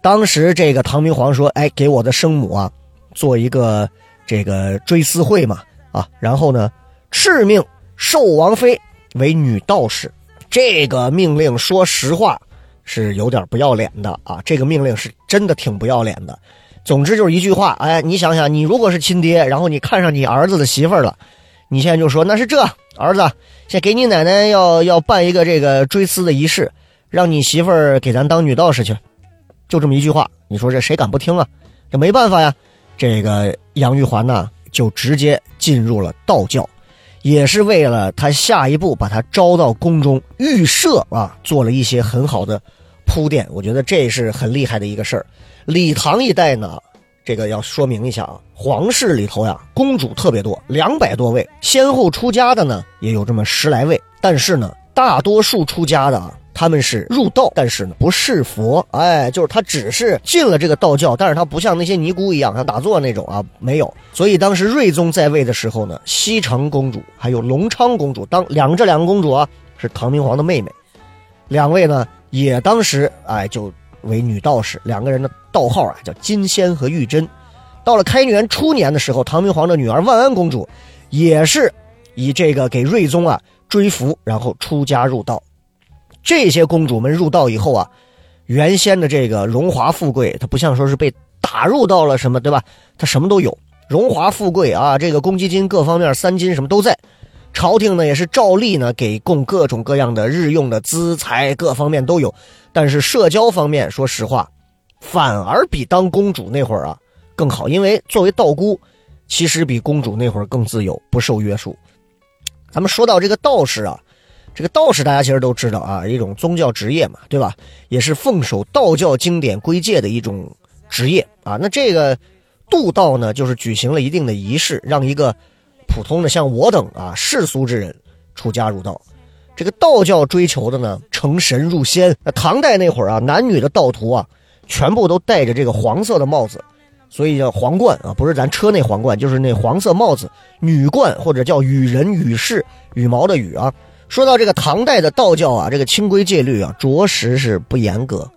当时这个唐明皇说：“哎，给我的生母啊，做一个这个追思会嘛，啊，然后呢，敕命寿王妃为女道士。”这个命令，说实话。是有点不要脸的啊！这个命令是真的挺不要脸的。总之就是一句话，哎，你想想，你如果是亲爹，然后你看上你儿子的媳妇儿了，你现在就说那是这儿子，先给你奶奶要要办一个这个追思的仪式，让你媳妇儿给咱当女道士去，就这么一句话，你说这谁敢不听啊？这没办法呀，这个杨玉环呢就直接进入了道教。也是为了他下一步把他招到宫中预设啊，做了一些很好的铺垫。我觉得这是很厉害的一个事儿。李唐一代呢，这个要说明一下啊，皇室里头呀，公主特别多，两百多位，先后出家的呢也有这么十来位，但是呢，大多数出家的啊。他们是入道，但是呢不是佛，哎，就是他只是进了这个道教，但是他不像那些尼姑一样，像打坐那种啊，没有。所以当时睿宗在位的时候呢，西城公主还有隆昌公主，当两这两个公主啊是唐明皇的妹妹，两位呢也当时哎就为女道士，两个人的道号啊叫金仙和玉贞。到了开元初年的时候，唐明皇的女儿万安公主也是以这个给睿宗啊追福，然后出家入道。这些公主们入道以后啊，原先的这个荣华富贵，它不像说是被打入到了什么，对吧？它什么都有，荣华富贵啊，这个公积金各方面三金什么都在。朝廷呢也是照例呢给供各种各样的日用的资财，各方面都有。但是社交方面，说实话，反而比当公主那会儿啊更好，因为作为道姑，其实比公主那会儿更自由，不受约束。咱们说到这个道士啊。这个道士大家其实都知道啊，一种宗教职业嘛，对吧？也是奉守道教经典规戒的一种职业啊。那这个度道呢，就是举行了一定的仪式，让一个普通的像我等啊世俗之人出家入道。这个道教追求的呢，成神入仙。那唐代那会儿啊，男女的道徒啊，全部都戴着这个黄色的帽子，所以叫皇冠啊，不是咱车那皇冠，就是那黄色帽子，女冠或者叫羽人、羽饰、羽毛的羽啊。说到这个唐代的道教啊，这个清规戒律啊，着实是不严格。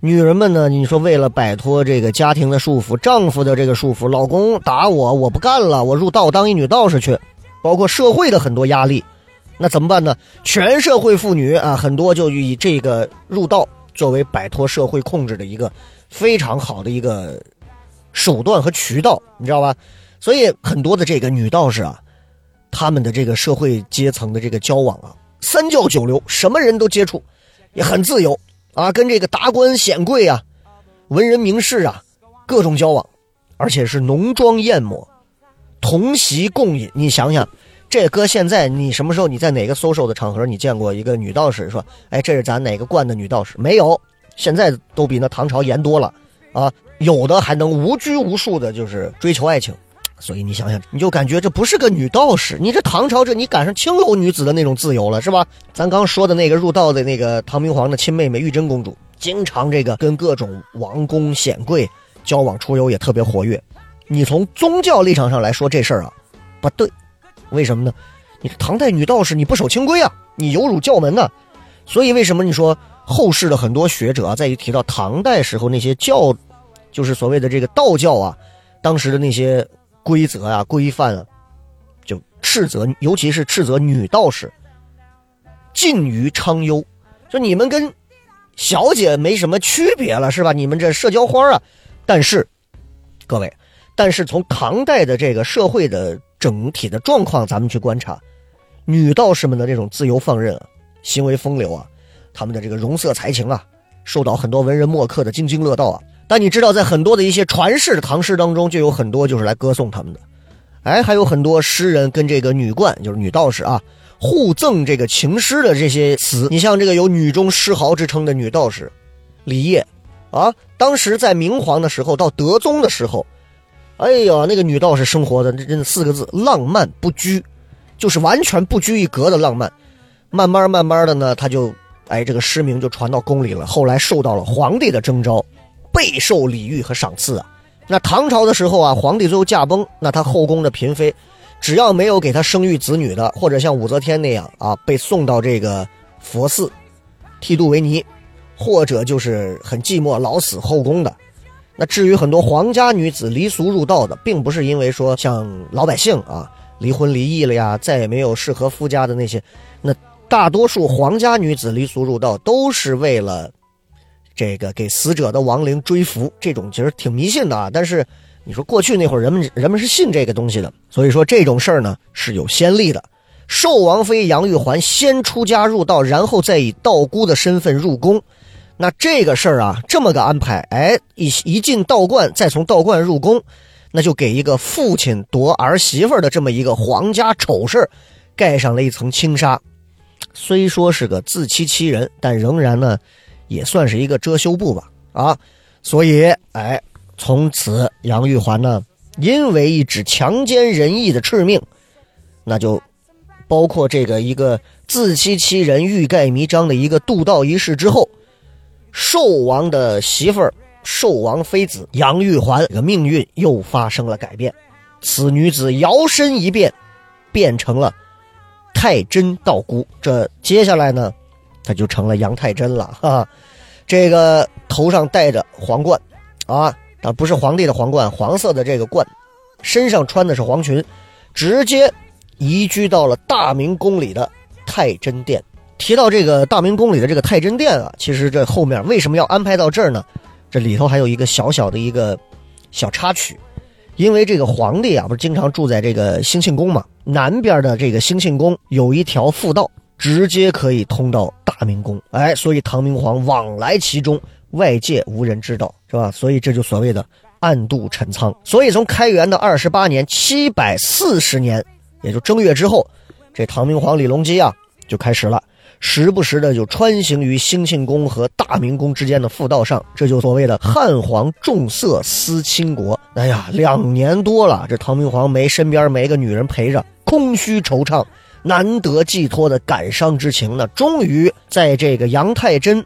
女人们呢，你说为了摆脱这个家庭的束缚、丈夫的这个束缚，老公打我，我不干了，我入道当一女道士去，包括社会的很多压力，那怎么办呢？全社会妇女啊，很多就以这个入道作为摆脱社会控制的一个非常好的一个手段和渠道，你知道吧？所以很多的这个女道士啊，他们的这个社会阶层的这个交往啊，三教九流，什么人都接触，也很自由啊，跟这个达官显贵啊、文人名士啊各种交往，而且是浓妆艳抹，同席共饮。你想想，这搁现在，你什么时候你在哪个 social 的场合，你见过一个女道士说，哎，这是咱哪个观的女道士？没有，现在都比那唐朝严多了啊，有的还能无拘无束的，就是追求爱情。所以你想想，你就感觉这不是个女道士，你这唐朝这你赶上青楼女子的那种自由了，是吧？咱刚说的那个入道的那个唐明皇的亲妹妹玉贞公主，经常这个跟各种王公显贵交往出游，也特别活跃。你从宗教立场上来说这事儿啊，不对，为什么呢？你唐代女道士，你不守清规啊，你有辱教门呐、所以为什么你说后世的很多学者啊，在一提到唐代时候那些教，就是所谓的这个道教啊，当时的那些规则啊、规范啊，就斥责，尤其是斥责女道士近于娼优，就你们跟小姐没什么区别了，是吧？你们这社交花啊，但是各位，但是从唐代的这个社会的整体的状况，咱们去观察，女道士们的这种自由放任啊，行为风流啊，他们的这个容色才情啊，受到很多文人墨客的津津乐道啊。但你知道，在很多的一些传世的唐诗当中，就有很多就是来歌颂他们的，哎，还有很多诗人跟这个女冠，就是女道士啊，互赠这个情诗的这些词。你像这个有女中诗豪之称的女道士李烨啊，当时在明皇的时候，到德宗的时候，哎呀，那个女道士生活的这真的四个字：浪漫不拘，就是完全不拘一格的浪漫。慢慢慢慢的呢，他就哎这个诗名就传到宫里了，后来受到了皇帝的征召。备受礼遇和赏赐啊。那唐朝的时候啊，皇帝最后驾崩，那他后宫的嫔妃，只要没有给他生育子女的，或者像武则天那样啊，被送到这个佛寺剃度为尼，或者就是很寂寞老死后宫的。那至于很多皇家女子离俗入道的，并不是因为说像老百姓啊离婚离异了呀，再也没有适合夫家的那些，那大多数皇家女子离俗入道都是为了。这个给死者的亡灵追福，这种其实挺迷信的啊。但是你说过去那会儿人们人们是信这个东西的，所以说这种事儿呢是有先例的。寿王妃杨玉环先出家入道，然后再以道姑的身份入宫。那这个事儿啊，这么个安排，哎，一一进道观，再从道观入宫，那就给一个父亲夺儿媳妇的这么一个皇家丑事盖上了一层轻纱。虽说是个自欺欺人，但仍然呢。也算是一个遮羞布吧，啊，所以，哎，从此杨玉环呢，因为一纸强奸人意的敕命，那就包括这个一个自欺欺人、欲盖弥彰的一个渡道仪式之后，寿王的媳妇儿、寿王妃子杨玉环这个命运又发生了改变，此女子摇身一变，变成了太真道姑。这接下来呢？他就成了杨太真了哈，这个头上戴着皇冠，啊，啊不是皇帝的皇冠，黄色的这个冠，身上穿的是黄裙，直接移居到了大明宫里的太真殿。提到这个大明宫里的这个太真殿啊，其实这后面为什么要安排到这儿呢？这里头还有一个小小的一个小插曲，因为这个皇帝啊，不是经常住在这个兴庆宫嘛，南边的这个兴庆宫有一条复道。直接可以通到大明宫，哎，所以唐明皇往来其中，外界无人知道，是吧？所以这就所谓的暗度陈仓。所以从开元的二十八年七百四十年，也就正月之后，这唐明皇李隆基啊就开始了，时不时的就穿行于兴庆宫和大明宫之间的复道上，这就所谓的汉皇重色思倾国。哎呀，两年多了，这唐明皇没身边没个女人陪着，空虚惆怅。难得寄托的感伤之情呢，终于在这个杨太真，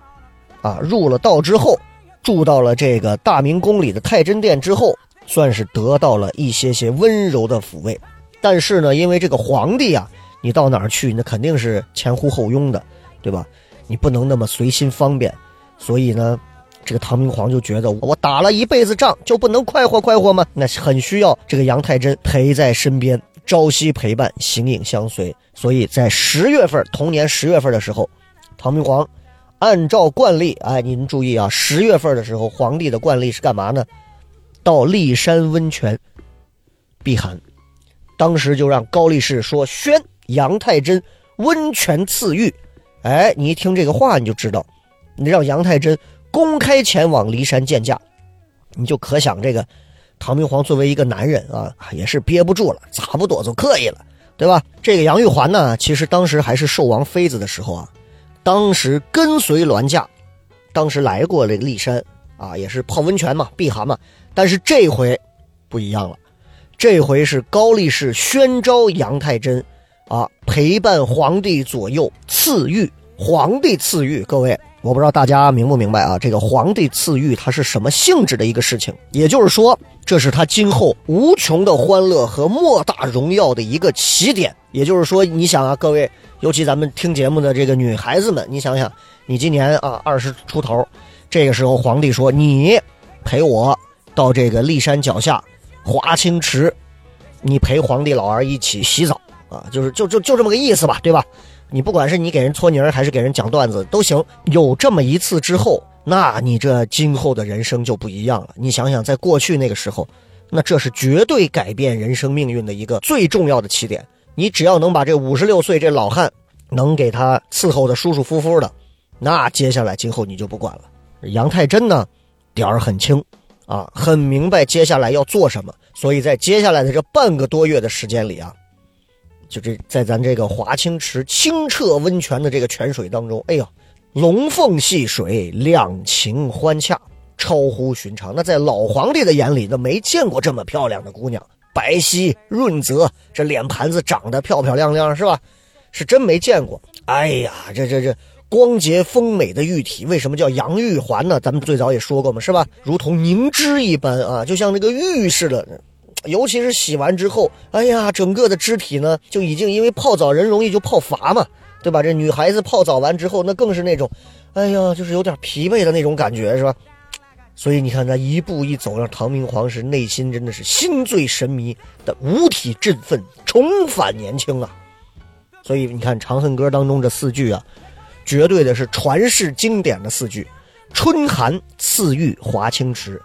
啊入了道之后，住到了这个大明宫里的太真殿之后，算是得到了一些些温柔的抚慰。但是呢，因为这个皇帝啊，你到哪儿去，那肯定是前呼后拥的，对吧？你不能那么随心方便。所以呢，这个唐明皇就觉得，我打了一辈子仗，就不能快活快活吗？那很需要这个杨太真陪在身边。朝夕陪伴，形影相随，所以在十月份，同年十月份的时候，唐明皇按照惯例，哎，您注意啊，十月份的时候，皇帝的惯例是干嘛呢？到骊山温泉避寒。当时就让高力士说宣杨太真温泉赐浴。哎，你一听这个话，你就知道，你让杨太真公开前往骊山见驾，你就可想这个唐明皇作为一个男人啊，也是憋不住了，差不多就可以了，对吧？这个杨玉环呢，其实当时还是寿王妃子的时候啊，当时跟随銮驾，当时来过这个骊山啊，也是泡温泉嘛，避寒嘛。但是这回不一样了，这回是高力士宣召杨太真啊，陪伴皇帝左右赐浴。皇帝赐浴，各位，我不知道大家明不明白啊？这个皇帝赐浴，它是什么性质的一个事情？也就是说，这是他今后无穷的欢乐和莫大荣耀的一个起点。也就是说，你想啊，各位，尤其咱们听节目的这个女孩子们，你想想，你今年啊二十出头，这个时候皇帝说你陪我到这个骊山脚下华清池，你陪皇帝老儿一起洗澡啊，就是就就就这么个意思吧，对吧？你不管是你给人搓泥儿，还是给人讲段子都行。有这么一次之后，那你这今后的人生就不一样了。你想想，在过去那个时候，那这是绝对改变人生命运的一个最重要的起点。你只要能把这五十六岁这老汉能给他伺候的舒舒服服的，那接下来今后你就不管了。杨太真呢，点儿很轻，啊，很明白接下来要做什么，所以在接下来的这半个多月的时间里啊。就这，在咱这个华清池清澈温泉的这个泉水当中，哎呀，龙凤戏水，两情欢洽，超乎寻常。那在老皇帝的眼里，都没见过这么漂亮的姑娘，白皙润泽，这脸盘子长得漂漂亮亮，是吧？是真没见过。哎呀，这这这光洁丰美的玉体，为什么叫杨玉环呢？咱们最早也说过嘛，是吧？如同凝脂一般啊，就像那个玉似的。尤其是洗完之后，哎呀，整个的肢体呢，就已经因为泡澡人容易就泡乏嘛，对吧？这女孩子泡澡完之后，那更是那种，哎呀，就是有点疲惫的那种感觉，是吧？所以你看，他一步一走，让唐明皇是内心真的是心醉神迷的五体振奋，重返年轻啊！所以你看《长恨歌》当中这四句啊，绝对的是传世经典的四句：春寒赐浴华清池。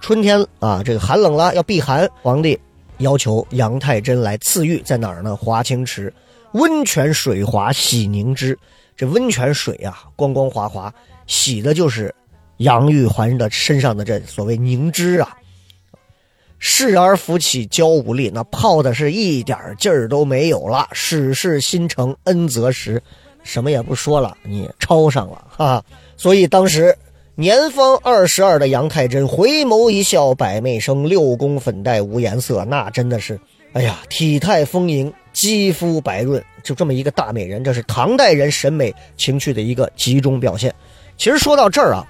春天啊，这个寒冷了，要避寒。皇帝要求杨太真来赐浴，在哪儿呢？华清池，温泉水滑洗凝脂。这温泉水啊，光光滑滑，洗的就是杨玉环的身上的这所谓凝脂啊。侍儿扶起娇无力，那泡的是一点劲儿都没有了。始是新承恩泽时，什么也不说了，你抄上了哈。所以当时。年方二十二的杨太真回眸一笑百媚生，六宫粉黛无颜色，那真的是，哎呀，体态丰盈，肌肤白润，就这么一个大美人，这是唐代人审美情趣的一个集中表现。其实说到这儿啊，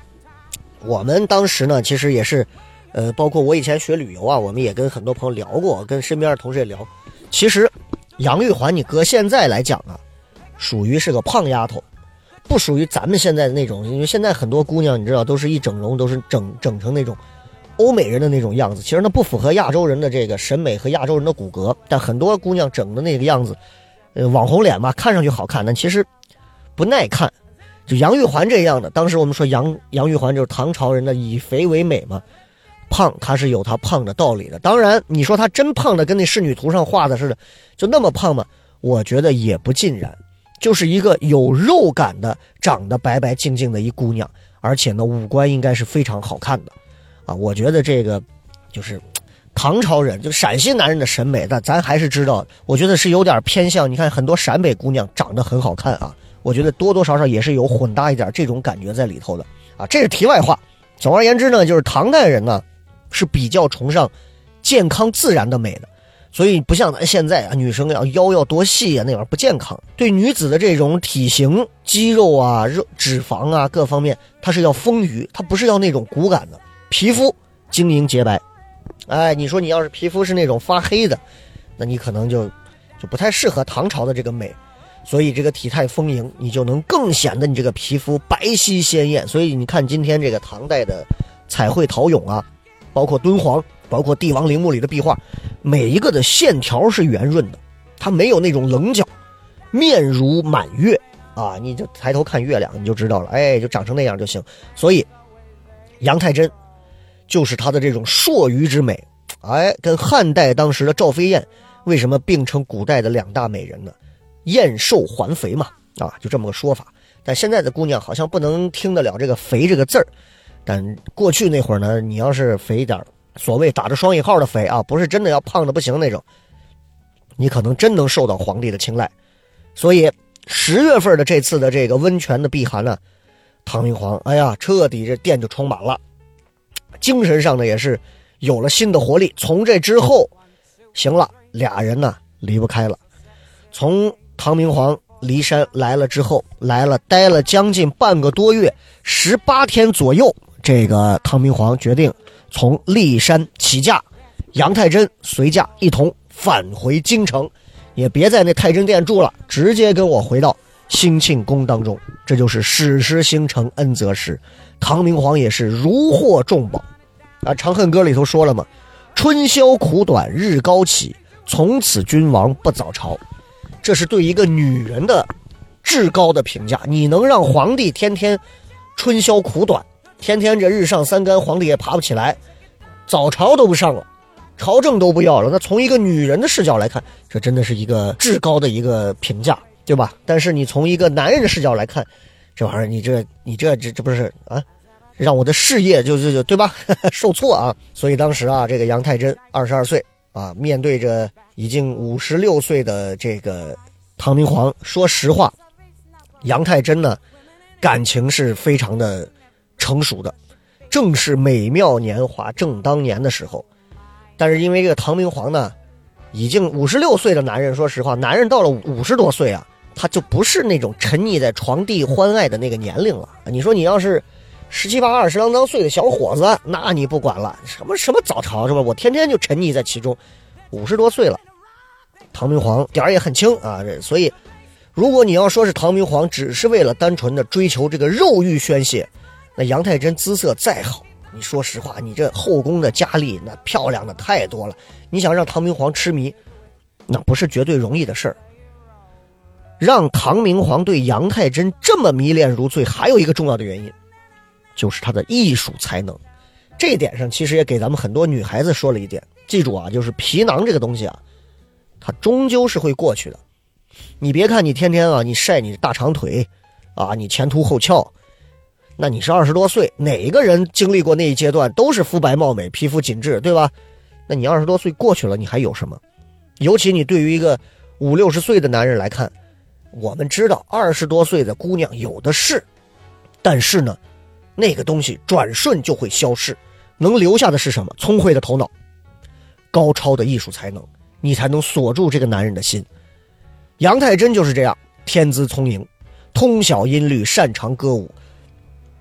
我们当时呢，其实也是，呃，包括我以前学旅游啊，我们也跟很多朋友聊过，跟身边的同事也聊。其实杨玉环，你搁现在来讲啊，属于是个胖丫头。不属于咱们现在的那种，因为现在很多姑娘，你知道，都是一整容，都是整整成那种欧美人的那种样子。其实那不符合亚洲人的这个审美和亚洲人的骨骼。但很多姑娘整的那个样子，呃，网红脸嘛，看上去好看，但其实不耐看。就杨玉环这样的，当时我们说杨杨玉环就是唐朝人的以肥为美嘛，胖她是有她胖的道理的。当然，你说她真胖的跟那仕女图上画的似的，就那么胖吗？我觉得也不尽然。就是一个有肉感的、长得白白净净的一姑娘，而且呢，五官应该是非常好看的，啊，我觉得这个就是唐朝人，就陕西男人的审美，但咱还是知道，我觉得是有点偏向。你看很多陕北姑娘长得很好看啊，我觉得多多少少也是有混搭一点这种感觉在里头的啊。这是题外话。总而言之呢，就是唐代人呢是比较崇尚健康自然的美的。所以不像咱现在啊，女生要腰要多细啊，那玩意儿不健康。对女子的这种体型、肌肉啊、肉脂肪啊各方面，它是要丰腴，它不是要那种骨感的。皮肤晶莹洁白，哎，你说你要是皮肤是那种发黑的，那你可能就就不太适合唐朝的这个美。所以这个体态丰盈，你就能更显得你这个皮肤白皙鲜艳。所以你看今天这个唐代的彩绘陶俑啊，包括敦煌。包括帝王陵墓里的壁画，每一个的线条是圆润的，它没有那种棱角，面如满月啊！你就抬头看月亮，你就知道了，哎，就长成那样就行。所以，杨太真就是她的这种硕鱼之美。哎，跟汉代当时的赵飞燕为什么并称古代的两大美人呢？燕瘦还肥嘛，啊，就这么个说法。但现在的姑娘好像不能听得了这个“肥”这个字儿，但过去那会儿呢，你要是肥一点儿，所谓打着双引号的肥啊，不是真的要胖的不行那种，你可能真能受到皇帝的青睐。所以十月份的这次的这个温泉的避寒呢，唐明皇，哎呀，彻底这店就充满了，精神上呢也是有了新的活力。从这之后，行了，俩人呢离不开了。从唐明皇骊山来了之后，来了待了将近半个多月，十八天左右，这个唐明皇决定从骊山起驾，杨太真随驾一同返回京城，也别在那太真殿住了，直接跟我回到兴庆宫当中。这就是史诗星辰恩泽时，唐明皇也是如获重宝啊！《长恨歌》里头说了嘛：“春宵苦短日高起，从此君王不早朝。”这是对一个女人的至高的评价。你能让皇帝天天春宵苦短，天天这日上三竿，皇帝也爬不起来，早朝都不上了，朝政都不要了。那从一个女人的视角来看，这真的是一个至高的一个评价，对吧？但是你从一个男人的视角来看，这玩意儿，你这你这这这不是啊，让我的事业就就就对吧 受挫啊？所以当时啊，这个杨太真二十二岁。啊，面对着已经五十六岁的这个唐明皇，说实话，杨太真呢，感情是非常的成熟的，正是美妙年华正当年的时候。但是因为这个唐明皇呢，已经五十六岁的男人，说实话，男人到了五十多岁啊，他就不是那种沉溺在床地欢爱的那个年龄了。你说你要是。十七八、二十郎当岁的小伙子，那你不管了，什么什么早朝是吧？我天天就沉溺在其中。五十多岁了，唐明皇点儿也很轻啊。这所以，如果你要说是唐明皇只是为了单纯的追求这个肉欲宣泄，那杨太真姿色再好，你说实话，你这后宫的佳丽那漂亮的太多了，你想让唐明皇痴迷，那不是绝对容易的事儿。让唐明皇对杨太真这么迷恋如醉，还有一个重要的原因。就是他的艺术才能，这一点上其实也给咱们很多女孩子说了一点。记住啊，就是皮囊这个东西啊，它终究是会过去的。你别看你天天啊，你晒你大长腿，啊，你前凸后翘，那你是二十多岁，哪一个人经历过那一阶段都是肤白貌美、皮肤紧致，对吧？那你二十多岁过去了，你还有什么？尤其你对于一个五六十岁的男人来看，我们知道二十多岁的姑娘有的是，但是呢。那个东西转瞬就会消逝，能留下的是什么？聪慧的头脑，高超的艺术才能，你才能锁住这个男人的心。杨太真就是这样，天资聪颖，通晓音律，擅长歌舞，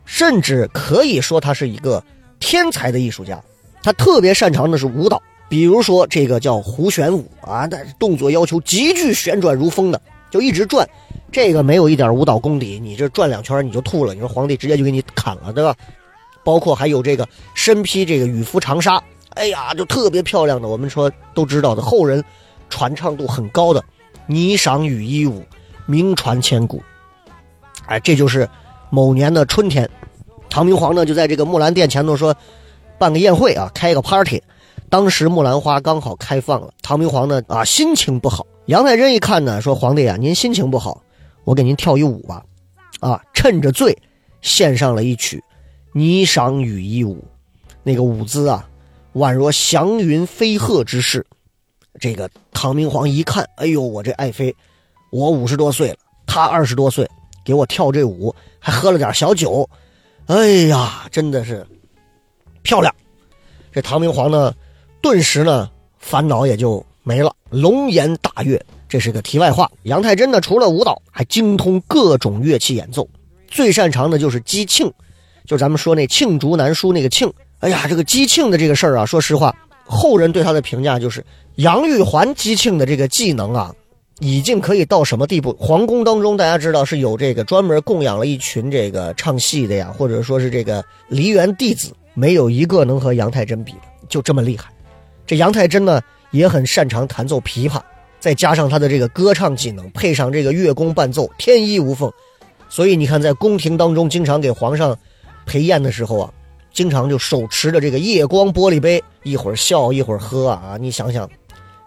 甚至可以说他是一个天才的艺术家。他特别擅长的是舞蹈，比如说这个叫胡旋舞啊，但是动作要求极具旋转如风的，就一直转。这个没有一点舞蹈功底，你这转两圈你就吐了。你说皇帝直接就给你砍了，对吧？包括还有这个身披这个羽服长纱，哎呀，就特别漂亮的。我们说都知道的后人传唱度很高的霓裳羽衣舞，名传千古。哎，这就是某年的春天，唐明皇呢就在这个木兰殿前头说办个宴会啊，开个 party。当时木兰花刚好开放了，唐明皇呢啊心情不好。杨太真一看呢，说皇帝啊，您心情不好。我给您跳一舞吧，啊，趁着醉，献上了一曲《霓裳羽衣舞》，那个舞姿啊，宛若祥云飞鹤之势。这个唐明皇一看，哎呦，我这爱妃，我五十多岁了，她二十多岁，给我跳这舞，还喝了点小酒，哎呀，真的是漂亮。这唐明皇呢，顿时呢，烦恼也就没了，龙颜大悦。这是个题外话。杨太真呢，除了舞蹈，还精通各种乐器演奏，最擅长的就是击磬，就咱们说那罄竹难书那个罄。哎呀，这个击磬的这个事儿啊，说实话，后人对他的评价就是杨玉环击磬的这个技能啊，已经可以到什么地步？皇宫当中，大家知道是有这个专门供养了一群这个唱戏的呀，或者说是这个梨园弟子，没有一个能和杨太真比的，就这么厉害。这杨太真呢，也很擅长弹奏琵琶。再加上他的这个歌唱技能，配上这个乐工伴奏，天衣无缝。所以你看，在宫廷当中，经常给皇上陪宴的时候啊，经常就手持着这个夜光玻璃杯，一会儿笑一会儿喝啊！你想想，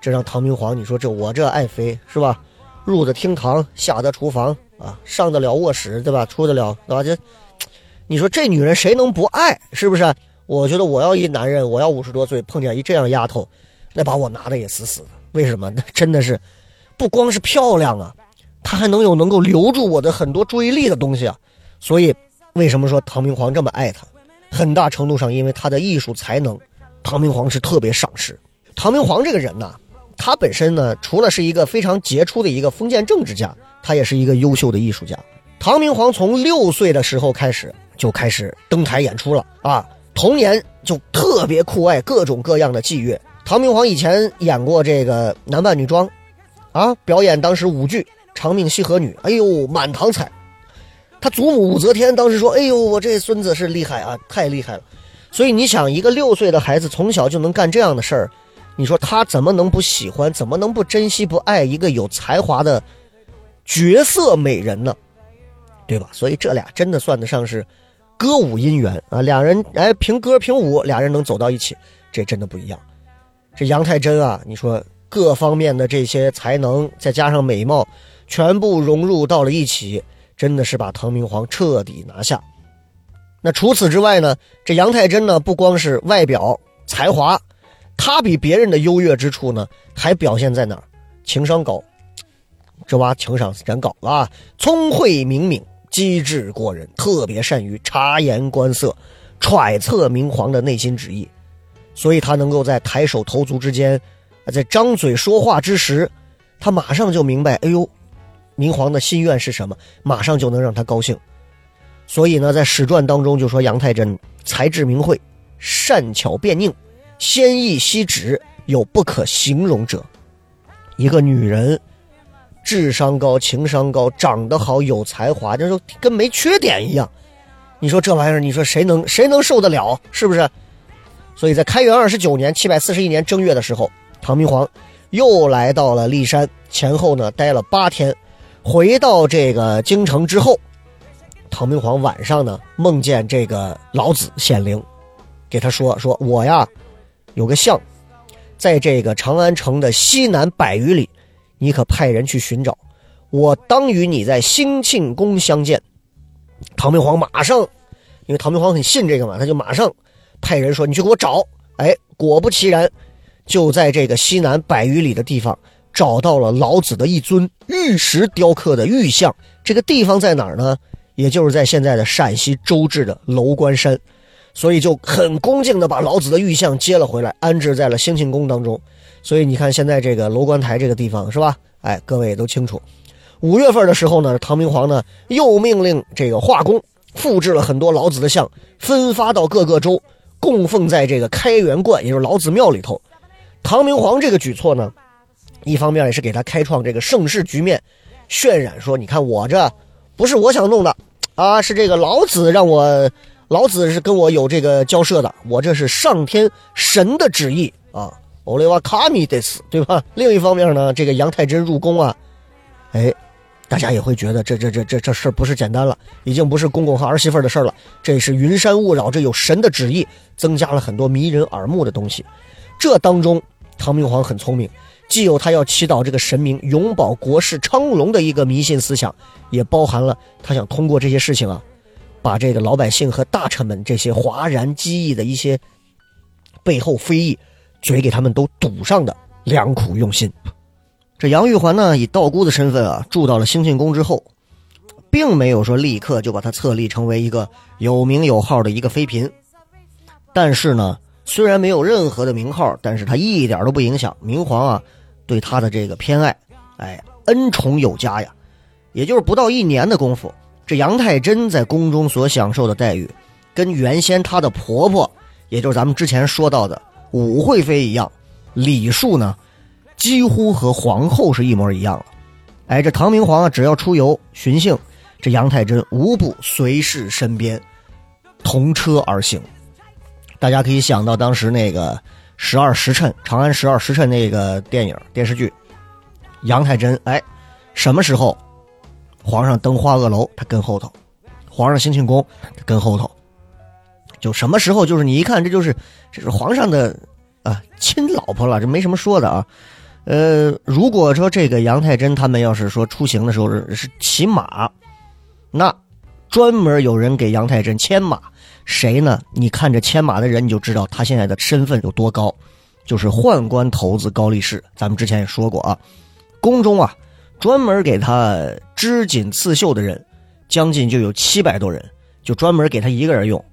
这让唐明皇，你说这我这爱妃是吧？入得厅堂，下得厨房啊，上得了卧室，对吧？出得了对吧？这，你说这女人谁能不爱？是不是？我觉得我要一男人，我要五十多岁碰见一这样丫头，那把我拿的也死死的。为什么？那真的是，不光是漂亮啊，她还能有能够留住我的很多注意力的东西啊。所以，为什么说唐明皇这么爱她？很大程度上因为她的艺术才能，唐明皇是特别赏识。唐明皇这个人呢，他本身呢，除了是一个非常杰出的一个封建政治家，他也是一个优秀的艺术家。唐明皇从六岁的时候开始就开始登台演出了啊。童年就特别酷爱各种各样的伎乐。唐明皇以前演过这个男扮女装，啊，表演当时舞剧《长命西河女》，哎呦，满堂彩。他祖母武则天当时说：“哎呦，我这孙子是厉害啊，太厉害了。”所以你想，一个六岁的孩子从小就能干这样的事儿，你说他怎么能不喜欢，怎么能不珍惜、不爱一个有才华的绝色美人呢？对吧？所以这俩真的算得上是。歌舞姻缘啊，两人哎，凭歌凭舞，俩人能走到一起，这真的不一样。这杨太真啊，你说各方面的这些才能，再加上美貌，全部融入到了一起，真的是把唐明皇彻底拿下。那除此之外呢，这杨太真呢，不光是外表才华，他比别人的优越之处呢，还表现在哪儿？情商高，这娃情商是真高啊，聪慧明敏。机智过人，特别善于察言观色，揣测明皇的内心旨意，所以他能够在抬手投足之间，在张嘴说话之时，他马上就明白，哎呦，明皇的心愿是什么，马上就能让他高兴。所以呢，在史传当中就说杨太真才智明慧，善巧辩佞，纤意细致，有不可形容者。一个女人。智商高，情商高，长得好，有才华，就说跟没缺点一样。你说这玩意儿，你说谁能谁能受得了？是不是？所以在开元二十九年（七百四十一年）正月的时候，唐明皇又来到了骊山，前后呢待了八天。回到这个京城之后，唐明皇晚上呢梦见这个老子显灵，给他说：“说我呀有个像，在这个长安城的西南百余里。”你可派人去寻找，我当与你在兴庆宫相见。唐明皇马上，因为唐明皇很信这个嘛，他就马上派人说：“你去给我找。”哎，果不其然，就在这个西南百余里的地方找到了老子的一尊玉石雕刻的玉像。这个地方在哪儿呢？也就是在现在的陕西周至的楼观山。所以就很恭敬的把老子的玉像接了回来，安置在了兴庆宫当中。所以你看，现在这个楼观台这个地方是吧？哎，各位也都清楚。五月份的时候呢，唐明皇呢又命令这个画工复制了很多老子的像，分发到各个州，供奉在这个开元观，也就是老子庙里头。唐明皇这个举措呢，一方面也是给他开创这个盛世局面，渲染说，你看我这不是我想弄的啊，是这个老子让我，老子是跟我有这个交涉的，我这是上天神的旨意啊。欧雷瓦卡米得死，对吧？另一方面呢，这个杨太真入宫啊，哎，大家也会觉得这这这这这事儿不是简单了，已经不是公公和儿媳妇的事儿了，这是云山雾绕，这有神的旨意，增加了很多迷人耳目的东西。这当中，唐明皇很聪明，既有他要祈祷这个神明永保国事昌隆的一个迷信思想，也包含了他想通过这些事情啊，把这个老百姓和大臣们这些哗然机翼的一些背后非议。嘴给他们都堵上的良苦用心。这杨玉环呢，以道姑的身份啊，住到了兴庆宫之后，并没有说立刻就把她册立成为一个有名有号的一个妃嫔。但是呢，虽然没有任何的名号，但是她一点都不影响明皇啊对她的这个偏爱，哎，恩宠有加呀。也就是不到一年的功夫，这杨太真在宫中所享受的待遇，跟原先她的婆婆，也就是咱们之前说到的。武惠妃一样，礼数呢，几乎和皇后是一模一样了。哎，这唐明皇啊，只要出游巡幸，这杨太真无不随侍身边，同车而行。大家可以想到当时那个《十二时辰》《长安十二时辰》那个电影电视剧，杨太真哎，什么时候皇上登花萼楼，他跟后头；皇上兴庆宫，他跟后头。就什么时候，就是你一看，这就是这是皇上的啊亲老婆了，这没什么说的啊。呃，如果说这个杨太真他们要是说出行的时候是是骑马，那专门有人给杨太真牵马，谁呢？你看着牵马的人，你就知道他现在的身份有多高，就是宦官头子高力士。咱们之前也说过啊，宫中啊，专门给他织锦刺绣的人，将近就有七百多人，就专门给他一个人用。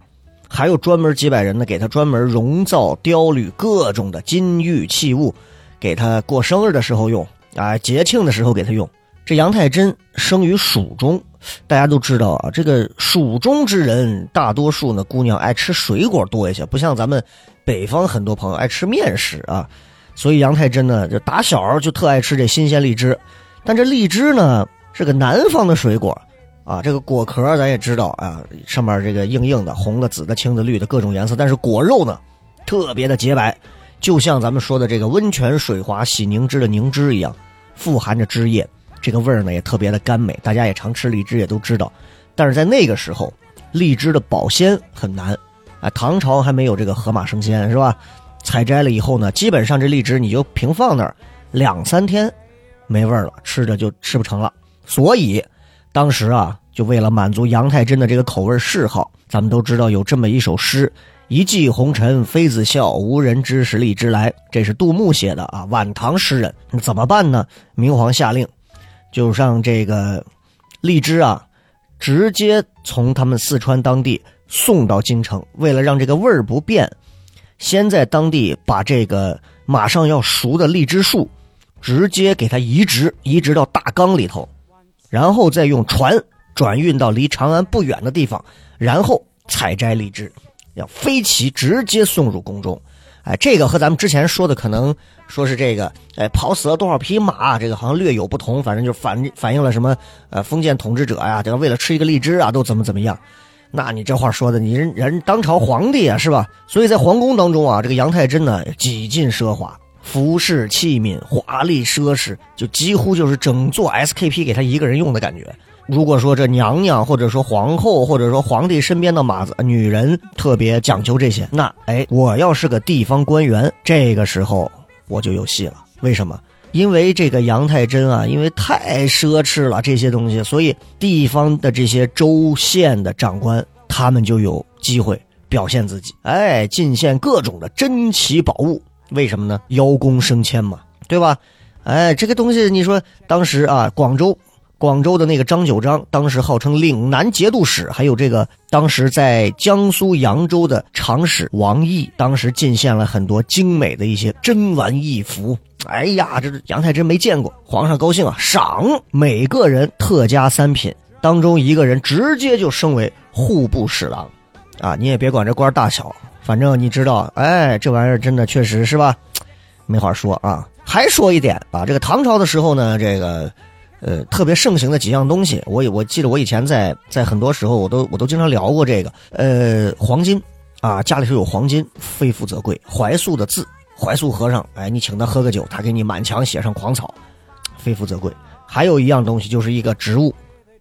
还有专门几百人呢，给他专门容造雕铝各种的金玉器物，给他过生日的时候用，啊，节庆的时候给他用。这杨太真生于蜀中，大家都知道啊，这个蜀中之人大多数呢，姑娘爱吃水果多一些，不像咱们北方很多朋友爱吃面食啊。所以杨太真呢，就打小就特爱吃这新鲜荔枝，但这荔枝呢是个南方的水果。啊，这个果壳咱也知道啊，上面这个硬硬的，红的、紫的、青的、绿的各种颜色，但是果肉呢，特别的洁白，就像咱们说的这个温泉水滑洗凝脂的凝脂一样，富含着汁液，这个味儿呢也特别的甘美。大家也常吃荔枝，也都知道。但是在那个时候，荔枝的保鲜很难，啊，唐朝还没有这个河马生鲜是吧？采摘了以后呢，基本上这荔枝你就平放那儿两三天，没味儿了，吃着就吃不成了。所以。当时啊，就为了满足杨太真的这个口味嗜好，咱们都知道有这么一首诗：“一骑红尘妃子笑，无人知是荔枝来。”这是杜牧写的啊，晚唐诗人。怎么办呢？明皇下令，就让这个荔枝啊，直接从他们四川当地送到京城。为了让这个味儿不变，先在当地把这个马上要熟的荔枝树，直接给它移植，移植到大缸里头。然后再用船转运到离长安不远的地方，然后采摘荔枝，要飞骑直接送入宫中。哎，这个和咱们之前说的可能说是这个，哎，跑死了多少匹马，这个好像略有不同。反正就反反映了什么，呃，封建统治者呀，这个为了吃一个荔枝啊，都怎么怎么样。那你这话说的，你人人当朝皇帝啊，是吧？所以在皇宫当中啊，这个杨太真呢，几近奢华。服饰器皿华丽奢侈，就几乎就是整座 SKP 给他一个人用的感觉。如果说这娘娘或者说皇后或者说皇帝身边的马子女人特别讲究这些，那哎，我要是个地方官员，这个时候我就有戏了。为什么？因为这个杨太真啊，因为太奢侈了这些东西，所以地方的这些州县的长官他们就有机会表现自己，哎，进献各种的珍奇宝物。为什么呢？邀功升迁嘛，对吧？哎，这个东西你说当时啊，广州，广州的那个张九章，当时号称岭南节度使，还有这个当时在江苏扬州的长史王毅，当时进献了很多精美的一些珍玩异服。哎呀，这杨太真没见过，皇上高兴啊，赏每个人特加三品，当中一个人直接就升为户部侍郎，啊，你也别管这官大小。反正你知道，哎，这玩意儿真的确实是吧？没话说啊。还说一点啊，这个唐朝的时候呢，这个呃特别盛行的几样东西，我我记得我以前在在很多时候我都我都经常聊过这个，呃，黄金啊，家里头有黄金，非富则贵。怀素的字，怀素和尚，哎，你请他喝个酒，他给你满墙写上狂草，非富则贵。还有一样东西，就是一个植物，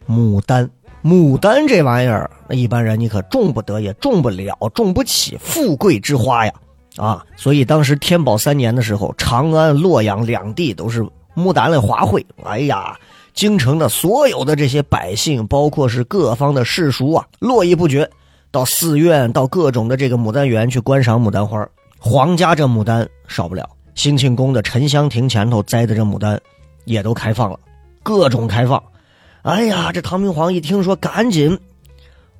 牡丹。牡丹这玩意儿，那一般人你可种不得，也种不了，种不起，富贵之花呀，啊！所以当时天宝三年的时候，长安、洛阳两地都是牡丹的花卉。哎呀，京城的所有的这些百姓，包括是各方的士庶啊，络绎不绝，到寺院、到各种的这个牡丹园去观赏牡丹花。皇家这牡丹少不了，兴庆宫的沉香亭前头栽的这牡丹，也都开放了，各种开放。哎呀，这唐明皇一听说，赶紧